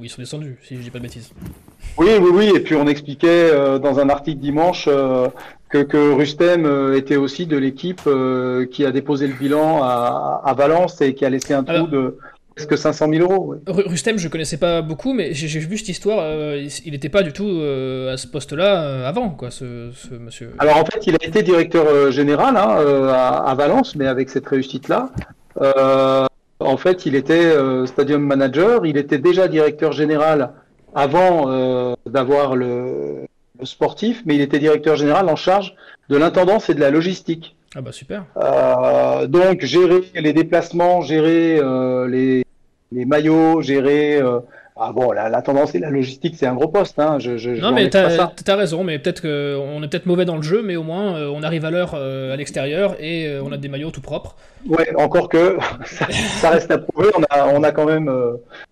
ils sont descendus, si je dis pas de bêtises. Oui, oui, oui, et puis on expliquait euh, dans un article dimanche que, que, Rustem était aussi de l'équipe qui a déposé le bilan à, à, Valence et qui a laissé un trou de est-ce que 500 000 euros Rustem, je connaissais pas beaucoup, mais j'ai vu cette histoire. Euh, il n'était pas du tout euh, à ce poste-là euh, avant, quoi, ce, monsieur. Alors en fait, il a été directeur général hein, à, Valence, mais avec cette réussite-là. en fait, il était stadium manager. Il était déjà directeur général avant d'avoir le, le, sportif, mais il était directeur général en charge de l'intendance et de la logistique. Ah bah super. Euh, donc gérer les déplacements, gérer euh, les, les, maillots, gérer euh, Ah bon, la, tendance et la logistique, c'est un gros poste. Hein. Je, non, mais t'as as raison, mais peut-être qu'on est peut-être mauvais dans le jeu, mais au moins on arrive à l'heure à l'extérieur et on a des maillots tout propres. Ouais, encore que [LAUGHS] ça, reste à prouver. On a, on a quand même,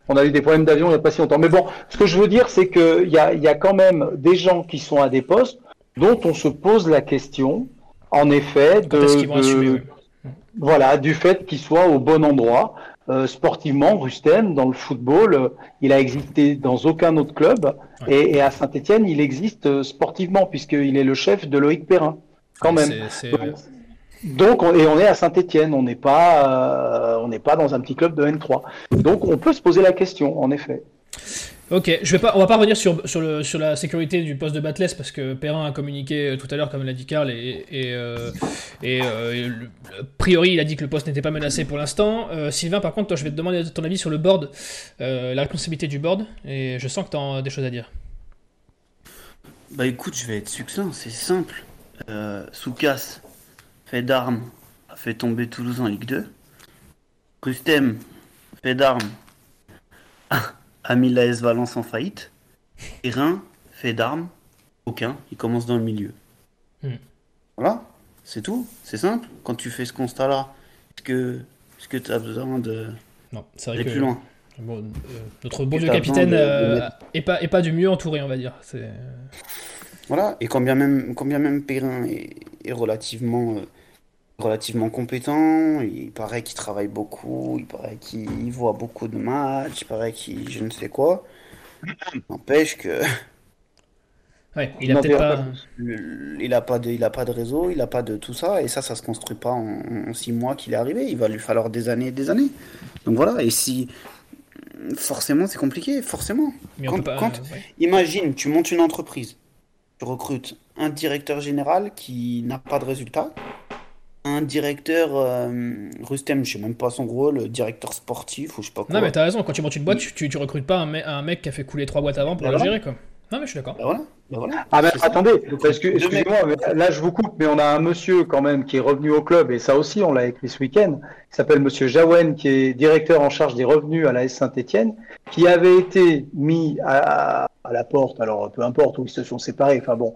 on a eu des problèmes d'avion il n'y a pas si longtemps. Mais bon, ce que je veux dire, c'est qu'il y a, y a quand même des gens qui sont à des postes dont on se pose la question, en effet, de, voilà, du fait qu'ils soient au bon endroit. Euh, sportivement, Rustem, dans le football, euh, il a existé dans aucun autre club. Et, à Saint-Etienne, il existe euh, sportivement, puisqu'il est le chef de Loïc Perrin, quand même. Donc, on, et on est à Saint-Etienne, on n'est pas, on n'est pas dans un petit club de N3. Donc, on peut se poser la question, en effet. Ok, je vais pas, on va pas revenir sur, sur, le, sur la sécurité du poste de Batless parce que Perrin a communiqué euh, tout à l'heure, comme l'a dit Karl, et, et, euh, euh, a priori il a dit que le poste n'était pas menacé pour l'instant. Sylvain, par contre, toi, je vais te demander ton avis sur le board, la responsabilité du board, et je sens que tu as des choses à dire. Bah écoute, je vais être succinct, c'est simple. Soukas, fait d'armes, a fait tomber Toulouse en Ligue 2. Rustem, fait d'armes a mis l'AS Valence en faillite. Et fait d'armes, aucun, il commence dans le milieu. Hmm. Voilà, c'est tout, c'est simple. Quand tu fais ce constat-là, est-ce que que tu as besoin de non, c'est vrai que... plus loin? euh, Notre bon vieux capitaine euh, est, pas, est pas du mieux entouré, on va dire. C'est... Voilà, et quand bien même, quand bien même Perrin est, est relativement euh, relativement compétent, il paraît qu'il travaille beaucoup, il paraît qu'il voit beaucoup de matchs, il paraît qu'il je ne sais quoi. N'empêche que. [LAUGHS] Ouais, il a peut-être pas. Il a pas, de, il a pas de réseau, il a pas de tout ça, et ça, ça se construit pas en, six mois qu'il est arrivé. Il va lui falloir des années et des années. Donc voilà, et si. Forcément, c'est compliqué, forcément. quand, Imagine, tu montes une entreprise, tu recrutes un directeur général qui n'a pas de résultat, un directeur, euh, Rustem, je sais même pas son rôle, directeur sportif ou je sais pas quoi. Non, mais t'as raison, quand tu montes une boîte, tu, tu, recrutes pas un, mec qui a fait couler trois boîtes avant pour bah la gérer, quoi. Non, mais je suis d'accord. Bah voilà. Bah voilà. Ah, mais attendez, parce que, excusez-moi, là je vous coupe, mais on a un monsieur quand même qui est revenu au club, et ça aussi on l'a écrit ce week-end, il s'appelle monsieur Jaouen, qui est directeur en charge des revenus à la S Saint-Etienne, qui avait été mis à, à, la porte, alors peu importe où ils se sont séparés, enfin bon,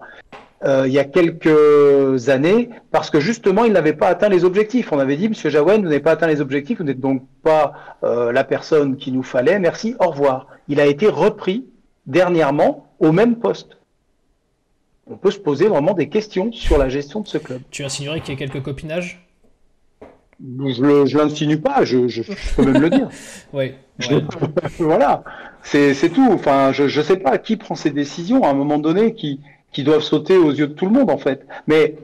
euh, il y a quelques années parce que justement il n'avait pas atteint les objectifs. On avait dit Monsieur Jaouen, vous n'avez pas atteint les objectifs, vous n'êtes donc pas euh, la personne qu'il nous fallait. Merci, au revoir. Il a été repris dernièrement au même poste. On peut se poser vraiment des questions sur la gestion de ce club. Tu insinuerais qu'il y a quelques copinages je ne l'insinue pas, je, je, peux même le dire. [LAUGHS] oui. [LAUGHS] voilà, c'est tout. Enfin, je ne sais pas qui prend ces décisions à un moment donné, qui, qui doivent sauter aux yeux de tout le monde en fait. Mais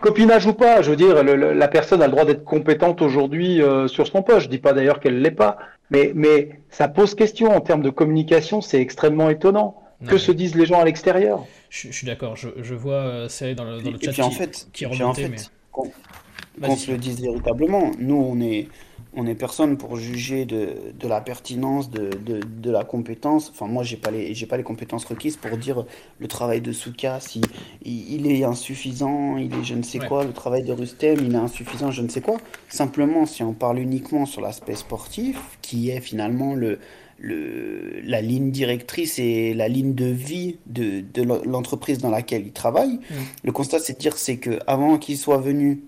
copinage ou pas, je veux dire, la personne a le droit d'être compétente aujourd'hui euh, sur son poste. Je dis pas d'ailleurs qu'elle l'est pas, mais mais ça pose question en termes de communication, c'est extrêmement étonnant. que se disent les gens à l'extérieur? Je, suis d'accord, je, je, vois euh, c'est dans le, dans le chat qui, en fait, qui en fait, qu'on se le dise véritablement, nous on est on est personne pour juger de, de la pertinence, de, de, de, la compétence. Enfin, moi, j'ai pas les, j'ai pas les compétences requises pour dire le travail de Souka, si il, est insuffisant, il est je ne sais quoi, le travail de Rustem, il est insuffisant, je ne sais quoi. Simplement, si on parle uniquement sur l'aspect sportif, qui est finalement le, le, la ligne directrice et la ligne de vie de, de l'entreprise dans laquelle il travaille, le constat, c'est de dire, c'est que avant qu'il soit venu,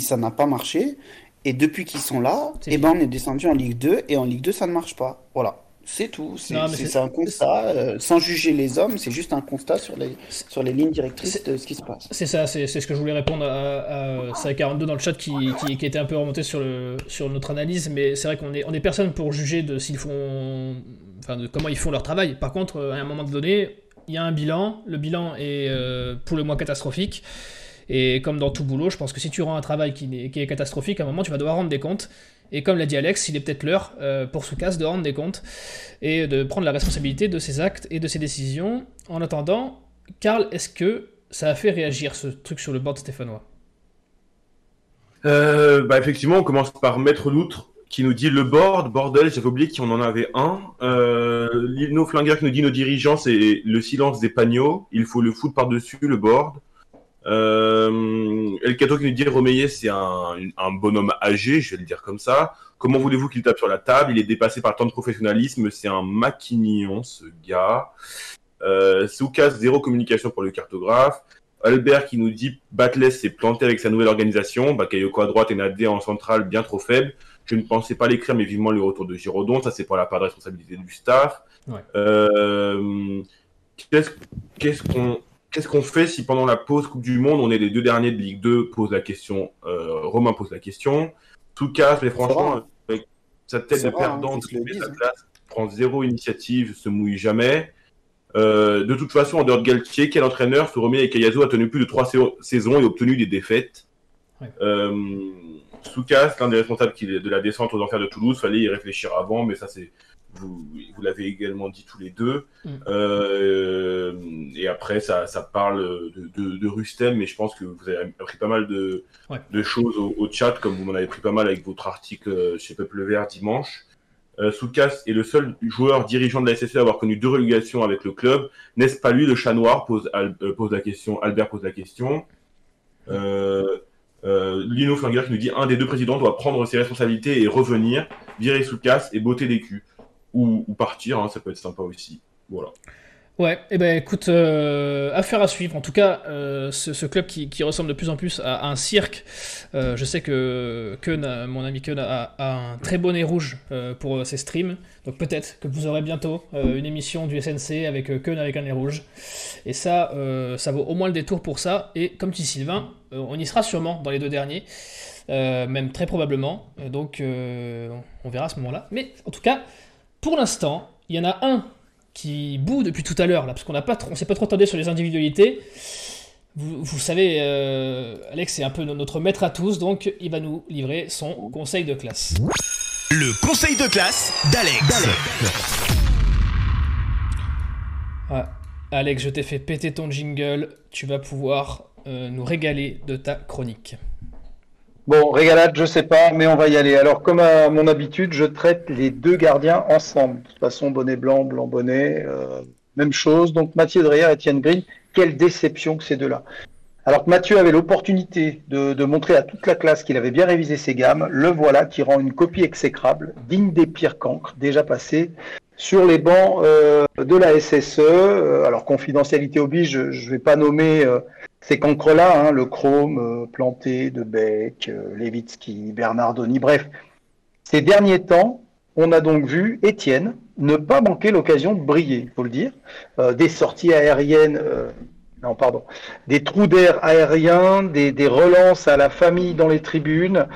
ça n'a pas marché. Et depuis qu'ils sont là, eh ben, on est descendu en Ligue 2 et en Ligue 2 ça ne marche pas. Voilà. C'est tout. C'est un constat. Euh, sans juger les hommes, c'est juste un constat sur les, sur les lignes directrices de ce qui se passe. C'est ça, c'est ce que je voulais répondre à, à, 42 dans le chat qui, qui, qui, était un peu remonté sur, le, sur notre analyse. Mais c'est vrai qu'on est, on est personne pour juger de s'ils font. Enfin, de comment ils font leur travail. Par contre, à un moment donné, il y a un bilan. Le bilan est euh, pour le moins catastrophique. Et comme dans tout boulot, je pense que si tu rends un travail qui est, catastrophique, à un moment tu vas devoir rendre des comptes. Et comme l'a dit Alex, il est peut-être l'heure euh, pour Soukas de rendre des comptes et de prendre la responsabilité de ses actes et de ses décisions. En attendant, Karl, est-ce que ça a fait réagir ce truc sur le board stéphanois? Euh, bah effectivement, on commence par Maître Loutre qui nous dit le board, bordel, j'avais oublié qu'on en avait un. Euh, Lino qui nous dit nos dirigeants, c'est le silence des pagnots, il faut le foutre par-dessus le board. Euh, El Cato qui nous dit Romeyer, c'est un, un, bonhomme âgé, je vais le dire comme ça. Comment voulez-vous qu'il tape sur la table? Il est dépassé par tant de professionnalisme. C'est un maquignon, ce gars. Euh, Soukas, zéro communication pour le cartographe. Albert qui nous dit Batless s'est planté avec sa nouvelle organisation. Bakayoko à droite et Nadé en centrale bien trop faible. Je ne pensais pas l'écrire, mais vivement le retour de Giraudon. Ça, c'est pour la part de responsabilité du staff. Euh, qu'est-ce qu'on qu'est-ce qu'on fait si pendant la pause Coupe du Monde, on est les deux derniers de Ligue 2 pose la question, euh, Romain pose la question, Toukas, mais franchement, avec sa tête de hein, perdant, prend zéro initiative, se mouille jamais. Euh, de toute façon, en dehors de Galtier, quel entraîneur, et Kayazo, a tenu plus de trois saisons et obtenu des défaites euh, Soukas, l'un des responsables de la descente aux enfers de Toulouse, fallait y réfléchir avant, mais ça c'est vous, vous l'avez également dit tous les deux. Mm. Euh, et après, ça, ça parle de, de, Rustem, mais je pense que vous avez appris pas mal de, de choses au, chat, comme vous m'en avez pris pas mal avec votre article chez Peuple Vert dimanche. Euh, Soukas est le seul joueur dirigeant de la SSE à avoir connu deux relégations avec le club. N'est-ce pas lui le chat noir pose, euh, pose la question. Albert pose la question. Euh, euh, Lino Flinger qui nous dit un des deux présidents doit prendre ses responsabilités et revenir, virer Soukas et botter les culs. Ou, partir, hein, ça peut être sympa aussi. Voilà. Ouais, et eh ben écoute, euh, affaire à suivre. En tout cas, euh, ce, club qui, ressemble de plus en plus à, un cirque. Euh, je sais que Keun, mon ami Keun, a, un très bon nez rouge pour ses streams. Donc peut-être que vous aurez bientôt une émission du SNC avec Keun avec un nez rouge. Et ça, ça vaut au moins le détour pour ça. Et comme dit Sylvain, on y sera sûrement dans les deux derniers. même très probablement. Donc on verra à ce moment-là. Mais en tout cas, pour l'instant, il y en a un qui boue depuis tout à l'heure, là, parce qu'on on s'est pas trop attendé sur les individualités. Vous, vous savez, euh, Alex est un peu notre maître à tous, donc il va nous livrer son conseil de classe. Le conseil de classe d'Alex. Alex, je t'ai fait péter ton jingle, tu vas pouvoir euh, nous régaler de ta chronique. Bon, régalade, je sais pas, mais on va y aller. Alors, comme à mon habitude, je traite les deux gardiens ensemble. De toute façon, bonnet blanc, blanc bonnet, euh, même chose. Donc, Mathieu Dreyer, Etienne Green, quelle déception que ces deux-là. Alors que Mathieu avait l'opportunité de, montrer à toute la classe qu'il avait bien révisé ses gammes, le voilà qui rend une copie exécrable, digne des pires cancres déjà passés sur les bancs euh, de la SSE. Euh, alors, confidentialité oblige, je ne vais pas nommer ces cancres-là, hein, le Chrome, euh, Planté, Debec, euh, Levitsky, Bernardoni, bref. Ces derniers temps, on a donc vu Étienne ne pas manquer l'occasion de briller, il faut le dire. Euh, des sorties aériennes, non, pardon, des trous d'air aériens, des, relances à la famille dans les tribunes.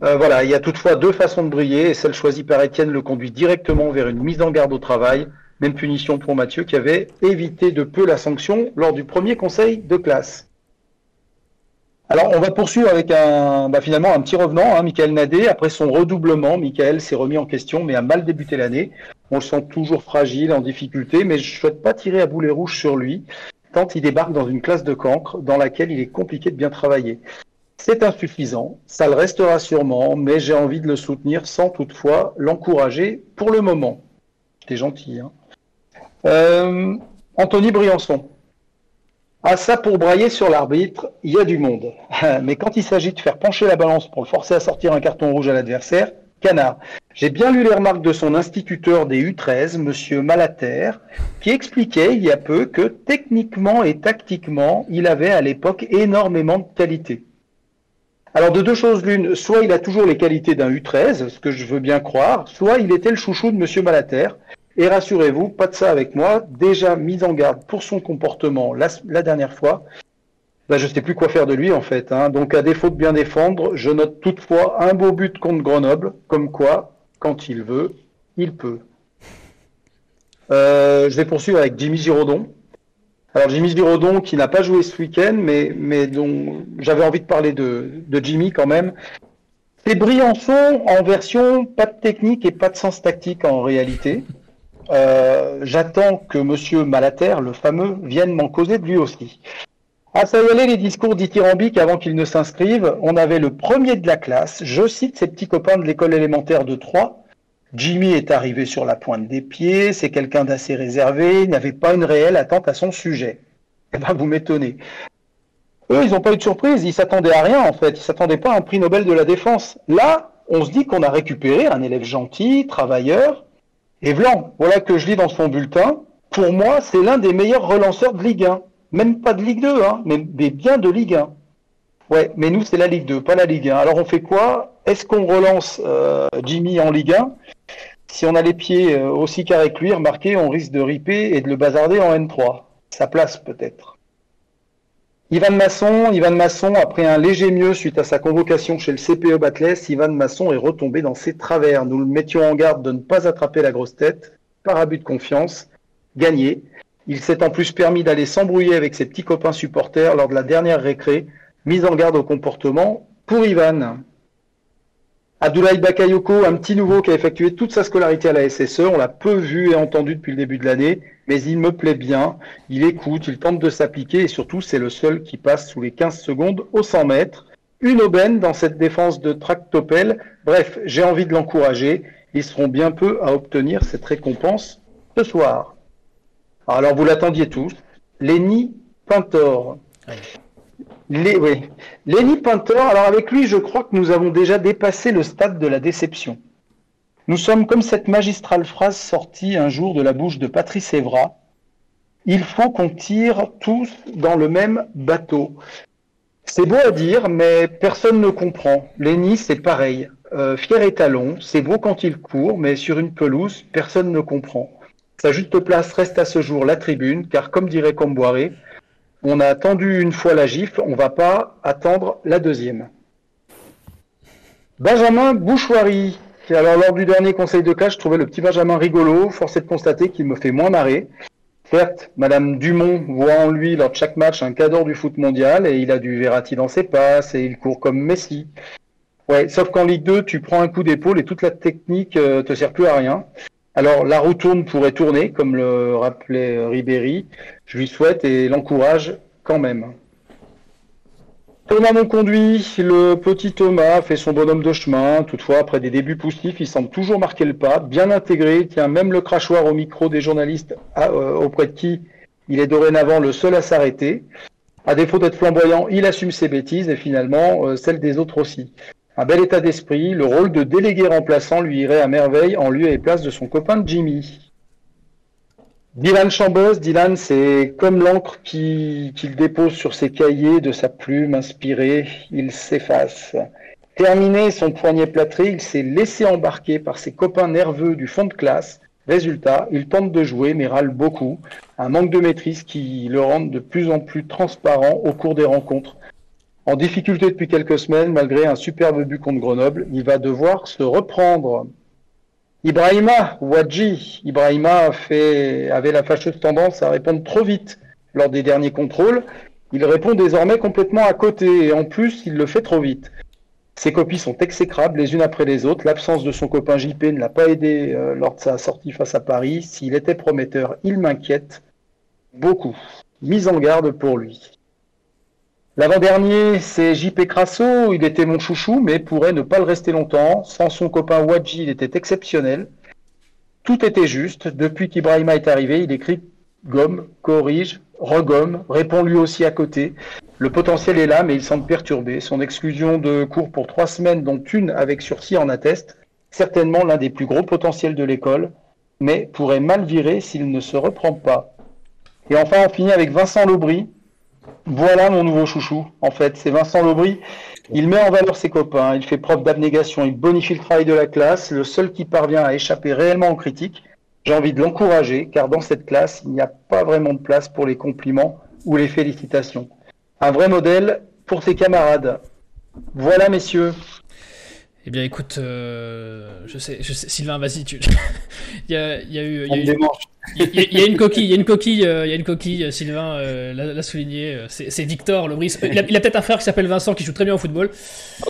voilà, il y a toutefois deux façons de briller, et celle choisie par Étienne le conduit directement vers une mise en garde au travail. Même punition pour Mathieu qui avait évité de peu la sanction lors du premier conseil de classe. Alors, on va poursuivre avec un, bah, finalement un petit revenant, hein, Michael Nadé. Après son redoublement, Michael s'est remis en question, mais a mal débuté l'année. On le sent toujours fragile, en difficulté, mais je ne souhaite pas tirer à boulet rouge sur lui, tant il débarque dans une classe de cancre dans laquelle il est compliqué de bien travailler. C'est insuffisant, ça le restera sûrement, mais j'ai envie de le soutenir sans toutefois l'encourager pour le moment. J'étais gentil. Hein. Euh, Anthony Briançon. Ah ça, pour brailler sur l'arbitre, il y a du monde. [LAUGHS] Mais quand il s'agit de faire pencher la balance pour le forcer à sortir un carton rouge à l'adversaire, canard. J'ai bien lu les remarques de son instituteur des U13, monsieur Malater, qui expliquait il y a peu que techniquement et tactiquement, il avait à l'époque énormément de qualités. Alors de deux choses l'une, soit il a toujours les qualités d'un U13, ce que je veux bien croire, soit il était le chouchou de monsieur Malater, et rassurez-vous, pas de ça avec moi. Déjà mis en garde pour son comportement la, dernière fois. Bah, je ne sais plus quoi faire de lui en fait. Hein. Donc à défaut de bien défendre, je note toutefois un beau but contre Grenoble, comme quoi, quand il veut, il peut. Euh, je vais poursuivre avec Jimmy Giraudon. Alors Jimmy Giraudon qui n'a pas joué ce week-end, mais, dont j'avais envie de parler de, de Jimmy quand même. C'est Briançon en version pas de technique et pas de sens tactique en réalité. Euh, j'attends que Monsieur Malater, le fameux, vienne m'en causer de lui aussi. Ah, ça y allait, les discours dithyrambiques avant qu'il ne s'inscrive. On avait le premier de la classe. Je cite ses petits copains de l'école élémentaire de Troyes. Jimmy est arrivé sur la pointe des pieds. C'est quelqu'un d'assez réservé. Il n'avait pas une réelle attente à son sujet. Eh ben, vous m'étonnez. Eux, ils n'ont pas eu de surprise. Ils s'attendaient à rien, en fait. Ils s'attendaient pas à un prix Nobel de la défense. Là, on se dit qu'on a récupéré un élève gentil, travailleur, et Vlan, voilà que je lis dans son bulletin, pour moi, c'est l'un des meilleurs relanceurs de Ligue 1. Même pas de Ligue 2, hein, mais, bien de Ligue 1. Ouais, mais nous, c'est la Ligue 2, pas la Ligue 1. Alors, on fait quoi? Est-ce qu'on relance euh, Jimmy en Ligue 1 Si on a les pieds euh, aussi carrés que lui, remarquez, on risque de riper et de le bazarder en N3. Sa place, peut-être. Ivan Masson, Ivan Masson, après un léger mieux suite à sa convocation chez le CPE Batles, Ivan Masson est retombé dans ses travers. Nous le mettions en garde de ne pas attraper la grosse tête, par abus de confiance, gagné. Il s'est en plus permis d'aller s'embrouiller avec ses petits copains supporters lors de la dernière récré, mise en garde au comportement pour Ivan. Abdoulaye Bakayoko, un petit nouveau qui a effectué toute sa scolarité à la SSE, on l'a peu vu et entendu depuis le début de l'année, mais il me plaît bien, il écoute, il tente de s'appliquer et surtout c'est le seul qui passe sous les 15 secondes au 100 mètres. Une aubaine dans cette défense de Tractopel. Bref, j'ai envie de l'encourager. Ils seront bien peu à obtenir cette récompense ce soir. Alors vous l'attendiez tous, Lenny Pintor. Les, oui. Alors avec lui, je crois que nous avons déjà dépassé le stade de la déception. Nous sommes comme cette magistrale phrase sortie un jour de la bouche de Patrice Evra. Il faut qu'on tire tous dans le même bateau. C'est beau à dire, mais personne ne comprend. Lenny, c'est pareil. Euh, fier étalon, c'est beau quand il court, mais sur une pelouse, personne ne comprend. Sa juste place reste à ce jour la tribune, car comme dirait Comboiré, on a attendu une fois la gifle, on va pas attendre la deuxième. Benjamin Bouchoirie, alors, lors du dernier conseil de classe, je trouvais le petit Benjamin rigolo. Force est de constater qu'il me fait moins marrer. Certes, Madame Dumont voit en lui, lors de chaque match, un cadre du foot mondial et il a du Verratti dans ses passes et il court comme Messi. Ouais, sauf qu'en Ligue 2, tu prends un coup d'épaule et toute la technique euh, te sert plus à rien. Alors, la roue tourne pourrait tourner, comme le rappelait Ribéry. Je lui souhaite et l'encourage quand même. Thomas conduit, le petit Thomas fait son bonhomme de chemin. Toutefois, après des débuts poussifs, il semble toujours marquer le pas, bien intégré, tient même le crachoir au micro des journalistes euh, auprès de qui il est dorénavant le seul à s'arrêter. À défaut d'être flamboyant, il assume ses bêtises et finalement euh, celles des autres aussi. Un bel état d'esprit, le rôle de délégué remplaçant lui irait à merveille en lieu et place de son copain Jimmy. Dylan Chambos, Dylan, c'est comme l'encre qu'il dépose sur ses cahiers de sa plume inspirée, il s'efface. Terminé son poignet plâtré, il s'est laissé embarquer par ses copains nerveux du fond de classe. Résultat, il tente de jouer mais râle beaucoup, un manque de maîtrise qui le rend de plus en plus transparent au cours des rencontres. En difficulté depuis quelques semaines, malgré un superbe but contre Grenoble, il va devoir se reprendre. Ibrahima Wadji, Ibrahima avait la fâcheuse tendance à répondre trop vite lors des derniers contrôles. Il répond désormais complètement à côté et en plus il le fait trop vite. Ses copies sont exécrables les unes après les autres. L'absence de son copain JP ne l'a pas aidé euh, lors de sa sortie face à Paris. S'il était prometteur, il m'inquiète beaucoup. Mise en garde pour lui. L'avant-dernier, c'est JP Crasso. Il était mon chouchou, mais pourrait ne pas le rester longtemps. Sans son copain Wadji, il était exceptionnel. Tout était juste. Depuis qu'Ibrahima est arrivé, il écrit gomme, corrige, regomme, répond lui aussi à côté. Le potentiel est là, mais il semble perturbé. Son exclusion de cours pour trois semaines, dont une avec sursis, en atteste. Certainement l'un des plus gros potentiels de l'école, mais pourrait mal virer s'il ne se reprend pas. Et enfin, on finit avec Vincent Lobry, voilà mon nouveau chouchou, en fait, c'est Vincent Lobry. Il met en valeur ses copains, il fait preuve d'abnégation, il bonifie le travail de la classe, le seul qui parvient à échapper réellement aux critiques. J'ai envie de l'encourager, car dans cette classe, il n'y a pas vraiment de place pour les compliments ou les félicitations. Un vrai modèle pour ses camarades. Voilà, messieurs. Eh bien, écoute, euh, je, sais, je sais, Sylvain, vas-y, tu. [LAUGHS] il, y a, il y a eu. Il y a, eu, il y a une coquille, il y a une coquille, euh, il y a une coquille. Sylvain euh, l'a souligné. C'est Victor, le bris. Il a, a peut-être un frère qui s'appelle Vincent qui joue très bien au football.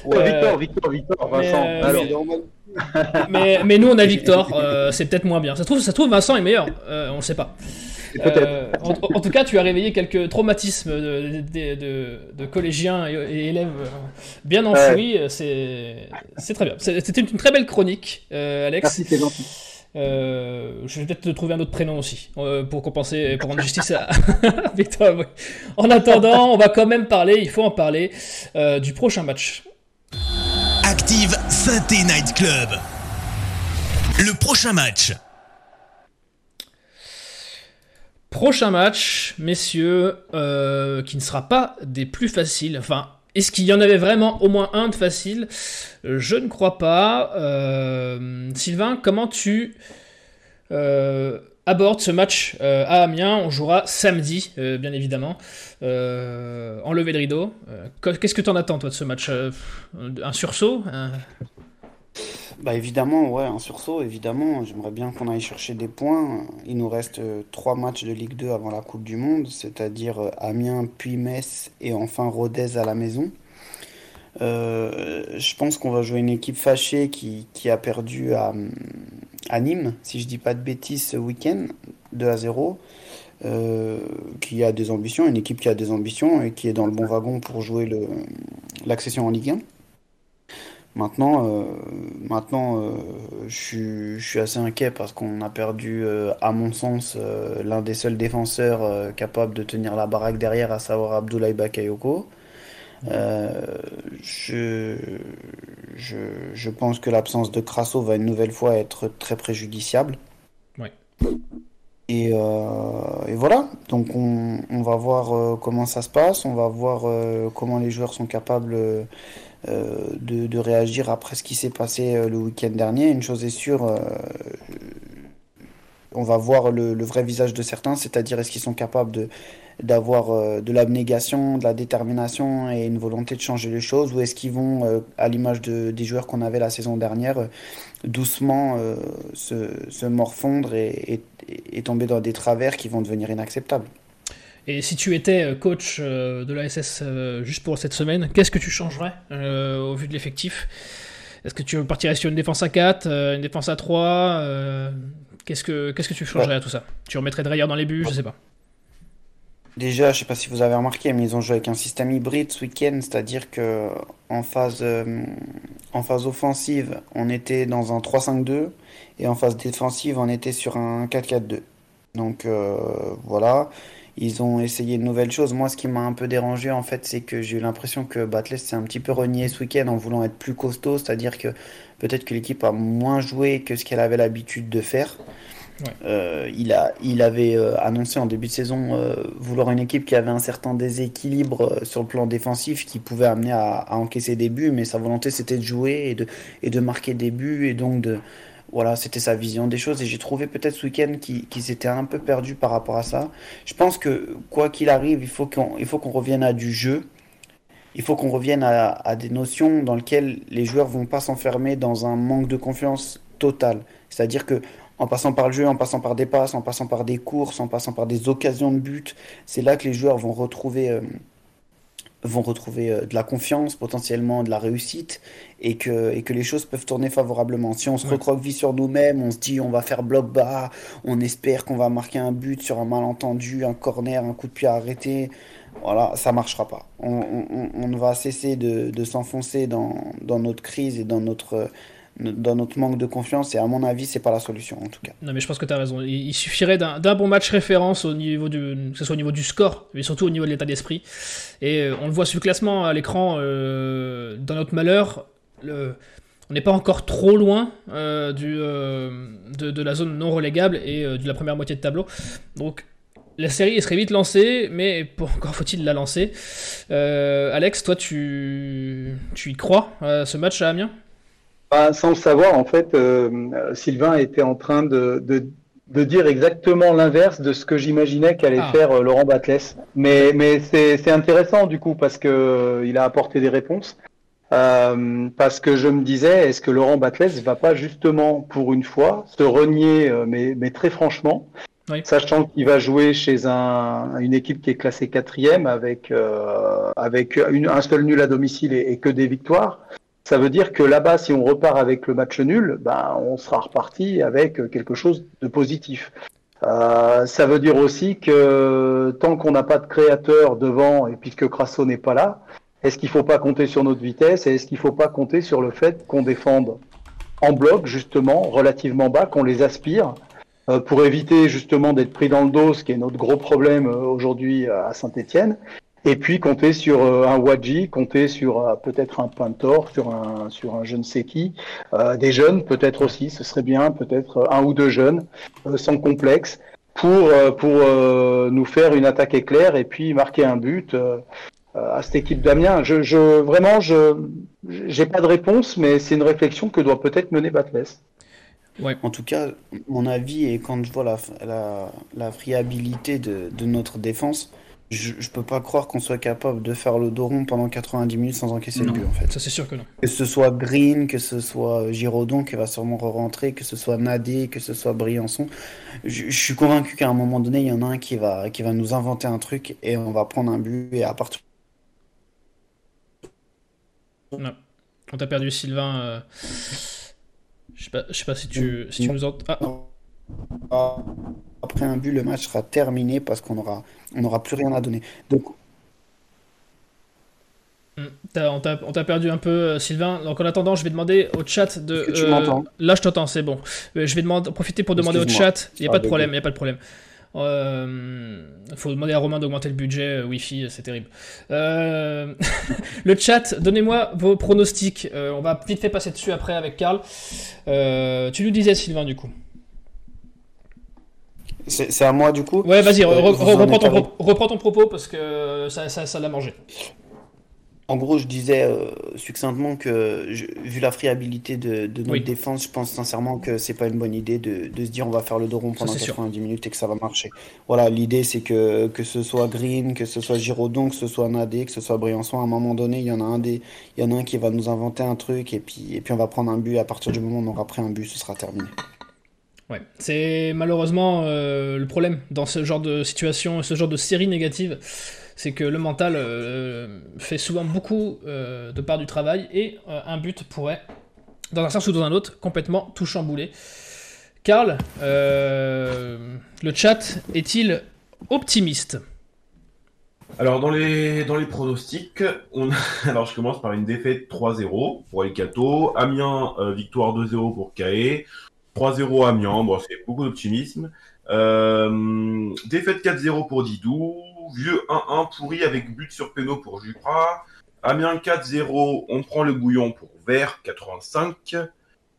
Victor, Victor, Victor, Vincent. Mais, Alors. Mais, mais, nous, on a Victor. c'est peut-être moins bien. Ça se trouve, ça trouve, Vincent est meilleur. on ne sait pas. Euh, en, tout cas, tu as réveillé quelques traumatismes de, collégiens et, élèves euh, bien enfouis. C'est très bien. C'était une très belle chronique, euh, Alex. Merci, c'est gentil. je vais peut-être te trouver un autre prénom aussi pour compenser, pour rendre justice à [LAUGHS] Victor. En attendant, on va quand même parler, il faut en parler, du prochain match. Active Synthé Night Club. Le prochain match. Prochain match, messieurs, euh, qui ne sera pas des plus faciles. Enfin, est-ce qu'il y en avait vraiment au moins un de facile? Je ne crois pas. Euh, Sylvain, comment tu euh, abordes ce match à Amiens? On jouera samedi, bien évidemment, en levée de rideau. Qu'est-ce que tu en attends, toi, de ce match? Un sursaut? Bah évidemment, ouais, un sursaut, évidemment. J'aimerais bien qu'on aille chercher des points. Il nous reste euh, trois matchs de Ligue 2 avant la Coupe du Monde, c'est-à-dire euh, Amiens, puis Metz et enfin Rodez à la maison. Euh, je pense qu'on va jouer une équipe fâchée qui, a perdu à, Nîmes, si je dis pas de bêtises, ce week-end, 2 à 0. qui a des ambitions, une équipe qui a des ambitions et qui est dans le bon wagon pour jouer l'accession en Ligue 1. Maintenant, euh, maintenant euh, je, suis, assez inquiet parce qu'on a perdu, euh, à mon sens, l'un des seuls défenseurs capables de tenir la baraque derrière, à savoir Abdoulaye Bakayoko. Je, je, pense que l'absence de Crasso va une nouvelle fois être très préjudiciable. Et, voilà, donc on, on va voir comment ça se passe, on va voir comment les joueurs sont capables euh, de, réagir après ce qui s'est passé euh, le week-end dernier. Une chose est sûre, euh, on va voir le, vrai visage de certains, c'est-à-dire est-ce qu'ils sont capables de d'avoir de l'abnégation, de la détermination et une volonté de changer les choses, ou est-ce qu'ils vont, à l'image de, des joueurs qu'on avait la saison dernière, doucement se, morfondre et, tomber dans des travers qui vont devenir inacceptables et si tu étais euh, coach euh, de l'ASS euh, juste pour cette semaine, qu'est-ce que tu changerais au vu de l'effectif? Est-ce que tu partirais sur une défense à 4, une défense à 3 Qu'est-ce que qu'est-ce que tu changerais à tout ça? Tu remettrais Dreyer dans les buts, je sais pas. Déjà, je sais pas si vous avez remarqué, mais ils ont joué avec un système hybride ce week-end, c'est-à-dire que en phase, en phase offensive, on était dans un 3-5-2 et en phase défensive, on était sur un 4-4-2. Donc voilà. Ils ont essayé une nouvelle chose. Moi, ce qui m'a un peu dérangé, en fait, c'est que j'ai eu l'impression que Batless s'est un petit peu renié ce week-end en voulant être plus costaud. C'est-à-dire que peut-être que l'équipe a moins joué que ce qu'elle avait l'habitude de faire. Euh, il, a, il avait euh, annoncé en début de saison euh, vouloir une équipe qui avait un certain déséquilibre sur le plan défensif qui pouvait amener à, à encaisser des buts, mais sa volonté c'était de jouer et de, et de marquer des buts et donc de, voilà, c'était sa vision des choses et j'ai trouvé peut-être ce week-end qu'il s'était un peu perdu par rapport à ça. Je pense que quoi qu'il arrive, il faut qu'on faut qu'on revienne à du jeu. Il faut qu'on revienne à, des notions dans lesquelles les joueurs vont pas s'enfermer dans un manque de confiance total. C'est-à-dire que en passant par le jeu, en passant par des passes, en passant par des courses, en passant par des occasions de but, c'est là que les joueurs vont retrouver euh, vont retrouver euh, de la confiance, potentiellement de la réussite, et que, et que les choses peuvent tourner favorablement. Si on se recroqueville sur nous-mêmes, on se dit on va faire bloc bas, on espère qu'on va marquer un but sur un malentendu, un corner, un coup de pied arrêté, voilà, ça marchera pas. On, on, va cesser de, de s'enfoncer dans, dans, notre crise et dans notre dans notre manque de confiance et à mon avis c'est pas la solution en tout cas. Non mais je pense que tu as raison. Il, suffirait d'un bon match référence au niveau du que ce soit au niveau du score mais surtout au niveau de l'état d'esprit et euh, on le voit sur le classement à l'écran euh, dans notre malheur on n'est pas encore trop loin euh, de, la zone non relégable et de la première moitié de tableau. Donc la série serait vite lancée, mais encore faut-il la lancer. Alex, toi, tu, y crois ce match à Amiens? Bah, sans le savoir, en fait, euh, Sylvain était en train de, de, de dire exactement l'inverse de ce que j'imaginais qu'allait ah. faire euh, Laurent Batles. Mais, mais c'est intéressant du coup parce que euh, il a apporté des réponses. Euh, parce que je me disais, est-ce que Laurent Batles va pas justement pour une fois se renier, mais, mais très franchement, oui. sachant qu'il va jouer chez un, une équipe qui est classée quatrième avec, avec une, un seul nul à domicile et, et que des victoires. Ça veut dire que là-bas, si on repart avec le match nul, ben, on sera reparti avec quelque chose de positif. Euh, ça veut dire aussi que tant qu'on n'a pas de créateur devant et puisque Crasso n'est pas là, est-ce qu'il ne faut pas compter sur notre vitesse et est-ce qu'il ne faut pas compter sur le fait qu'on défende en bloc, justement, relativement bas, qu'on les aspire euh, pour éviter justement d'être pris dans le dos, ce qui est notre gros problème euh, aujourd'hui à Saint-Etienne, Et puis compter sur un Wadji, compter sur peut-être un Pintor, sur un sur un je ne sais qui, des jeunes peut-être aussi, ce serait bien, peut-être un ou deux jeunes, sans complexe, pour pour nous faire une attaque éclair et puis marquer un but à cette équipe d'Amiens. Je, je, vraiment, je n'ai pas de réponse, mais c'est une réflexion que doit peut-être mener Batles. Ouais. En tout cas, mon avis, et quand je vois la, la, la friabilité de, de, notre défense, je, je peux pas croire qu'on soit capable de faire le dos rond pendant 90 minutes sans encaisser le but, en fait. Ça, c'est sûr que non. Que ce soit Green, que ce soit Giraudon qui va sûrement re-rentrer, que ce soit Nadé, que ce soit Briançon. Je, je suis convaincu qu'à un moment donné, il y en a un qui va, qui va nous inventer un truc et on va prendre un but et à partir non. On t'a perdu Sylvain. Euh... Je sais pas, je sais pas si tu, si tu nous entends. Ah. Après un but, le match sera terminé parce qu'on aura, on aura plus rien à donner. Donc. Hmm. on t'a perdu un peu, euh, Sylvain. Donc en attendant, je vais demander au chat de. Tu euh, là, je t'entends, c'est bon. Euh, je vais demander, profiter pour demander au chat. Il n'y a, pas de problème, il y a pas de problème. Il euh, faut demander à Romain d'augmenter le budget Wi-Fi, c'est terrible. Euh, [LAUGHS] le chat, donnez-moi vos pronostics. on va vite fait passer dessus après avec Karl. tu nous disais, Sylvain, du coup. C'est à moi, du coup Ouais, vas-y, reprends, ton propos parce que ça l'a ça, mangé. En gros, je disais euh, succinctement que, vu la friabilité de, notre défense, je pense sincèrement que c'est pas une bonne idée de, se dire on va faire le dos rond pendant 90 minutes et que ça va marcher. Voilà, l'idée c'est que que ce soit Green, que ce soit Giraudon, que ce soit Nadé, que ce soit Briançon, à un moment donné, il y en a un des, il y en a un qui va nous inventer un truc et puis et puis on va prendre un but. Et à partir du moment où on aura pris un but, ce sera terminé. Ouais, c'est malheureusement euh, le problème dans ce genre de situation, ce genre de série négative c'est que le mental euh, fait souvent beaucoup euh, de part du travail et un but pourrait, dans un sens ou dans un autre, complètement tout chambouler. Karl, le chat est-il optimiste? Alors dans les, dans les pronostics, on... [LAUGHS] alors je commence par une défaite 3-0 pour El Cato, Amiens victoire 2-0 pour Cae, 3-0 Amiens, bon c'est beaucoup d'optimisme, défaite 4-0 pour Didou, vieux 1-1 pourri avec but sur péno pour Jupra. Amiens 4-0, on prend le bouillon pour Vert 85.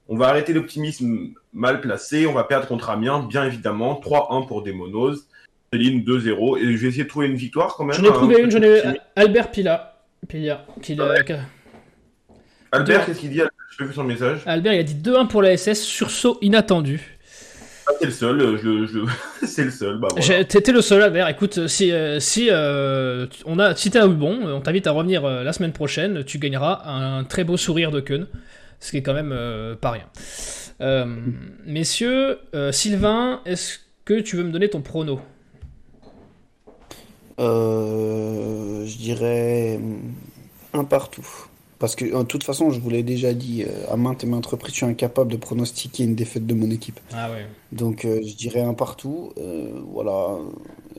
On va arrêter l'optimisme mal placé, on va perdre contre Amiens, bien évidemment. 3-1 pour Demonos. Céline 2-0. Et je vais essayer de trouver une victoire quand même. J'en ai trouvé une, j'en ai Albert Pila. Pila qui Albert, qu'est-ce qu'il dit Je fais son message. Albert, il a dit 2-1 pour la SS, sursaut inattendu. Ah, c'est le seul, euh, je, [LAUGHS] c'est le seul. Bah, T'étais le seul faire. Écoute, si, euh, si, euh, on a, si t'as eu bon, on t'invite à revenir la semaine prochaine. Tu gagneras un très beau sourire de Keun, ce qui est quand même pas rien. messieurs, Sylvain, est-ce que tu veux me donner ton prono? Je dirais un partout. Parce que, de toute façon, je vous l'ai déjà dit euh, à maintes et maintes reprises, je suis incapable de pronostiquer une défaite de mon équipe. Ah ouais. Donc, euh, je dirais un partout. Euh, voilà.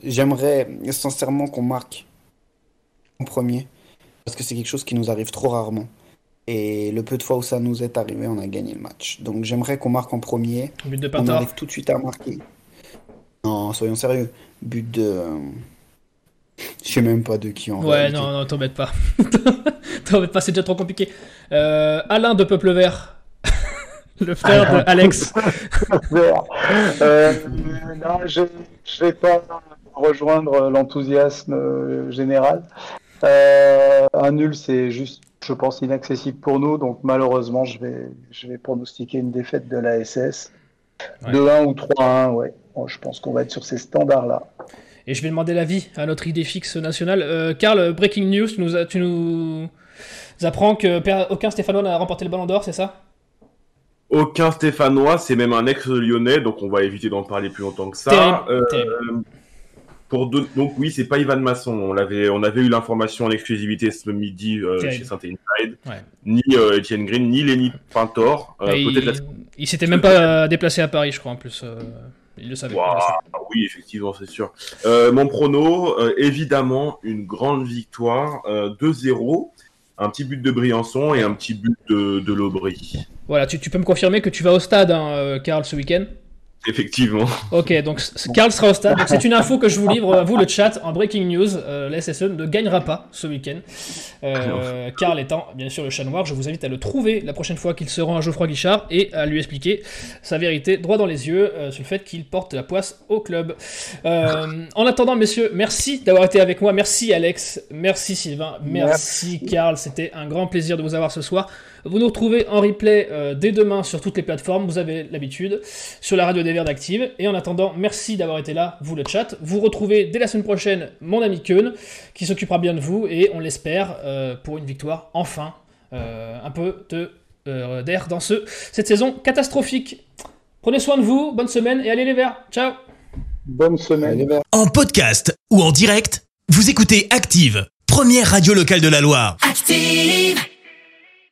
J'aimerais sincèrement qu'on marque en premier. Parce que c'est quelque chose qui nous arrive trop rarement. Et le peu de fois où ça nous est arrivé, on a gagné le match. Donc, j'aimerais qu'on marque en premier. But de On arrive tout de suite à marquer. Non, soyons sérieux. But de. Je sais même pas de qui en Ouais, non, non, t'embête pas. [LAUGHS] t'embête pas, c'est déjà trop compliqué. Euh, Alain de Peuple Vert. [LAUGHS] Le frère de Alex. [LAUGHS] euh, non, je ne vais pas rejoindre l'enthousiasme euh, général. Euh, un nul, c'est juste, je pense, inaccessible pour nous. Donc malheureusement, je vais, je vais pronostiquer une défaite de la SS. 2-1 ou 3-1, ouais. je pense qu'on va être sur ces standards-là. Et je vais demander l'avis à notre idée fixe nationale. Euh, Karl, breaking news, tu nous, tu nous apprends que aucun Stéphanois n'a remporté le ballon d'or, c'est ça? Aucun Stéphanois, c'est même un ex-lyonnais, donc on va éviter d'en parler plus longtemps que ça. Euh, pour donc oui, c'est pas Ivan Masson. On avait, on avait eu l'information en exclusivité ce midi euh, chez Saint Inside. Ni Etienne Green, ni Lenny Pintor. il, il s'était même pas déplacé à Paris, je crois en plus. Il le savait. oui, effectivement, c'est sûr. Euh, mon prono, euh, évidemment, une grande victoire, 2-0, euh, un petit but de Briançon et un petit but de, de Lobry. Voilà, tu, peux me confirmer que tu vas au stade, hein, Karl, ce week-end? Effectivement. Ok, donc Karl sera au stade. c'est une info que je vous livre, à vous le chat, en breaking news. Euh, la SSE ne gagnera pas ce week-end. Euh, Karl étant bien sûr le chat noir, je vous invite à le trouver la prochaine fois qu'il se rend à Geoffroy Guichard et à lui expliquer sa vérité droit dans les yeux euh, sur le fait qu'il porte la poisse au club. en attendant, messieurs, merci d'avoir été avec moi. Merci Alex, merci Sylvain, merci, merci. Karl. C'était un grand plaisir de vous avoir ce soir. Vous nous retrouvez en replay euh, dès demain sur toutes les plateformes, vous avez l'habitude, sur la radio des Verts d'Active. Et en attendant, merci d'avoir été là, vous le chat. Vous retrouvez dès la semaine prochaine mon ami Keun, qui s'occupera bien de vous, et on l'espère euh, pour une victoire, enfin, euh, un peu d'air dans ce, cette saison catastrophique. Prenez soin de vous, bonne semaine, et allez les Verts. Ciao Bonne semaine les Verts. En podcast ou en direct, vous écoutez Active, première radio locale de la Loire. Active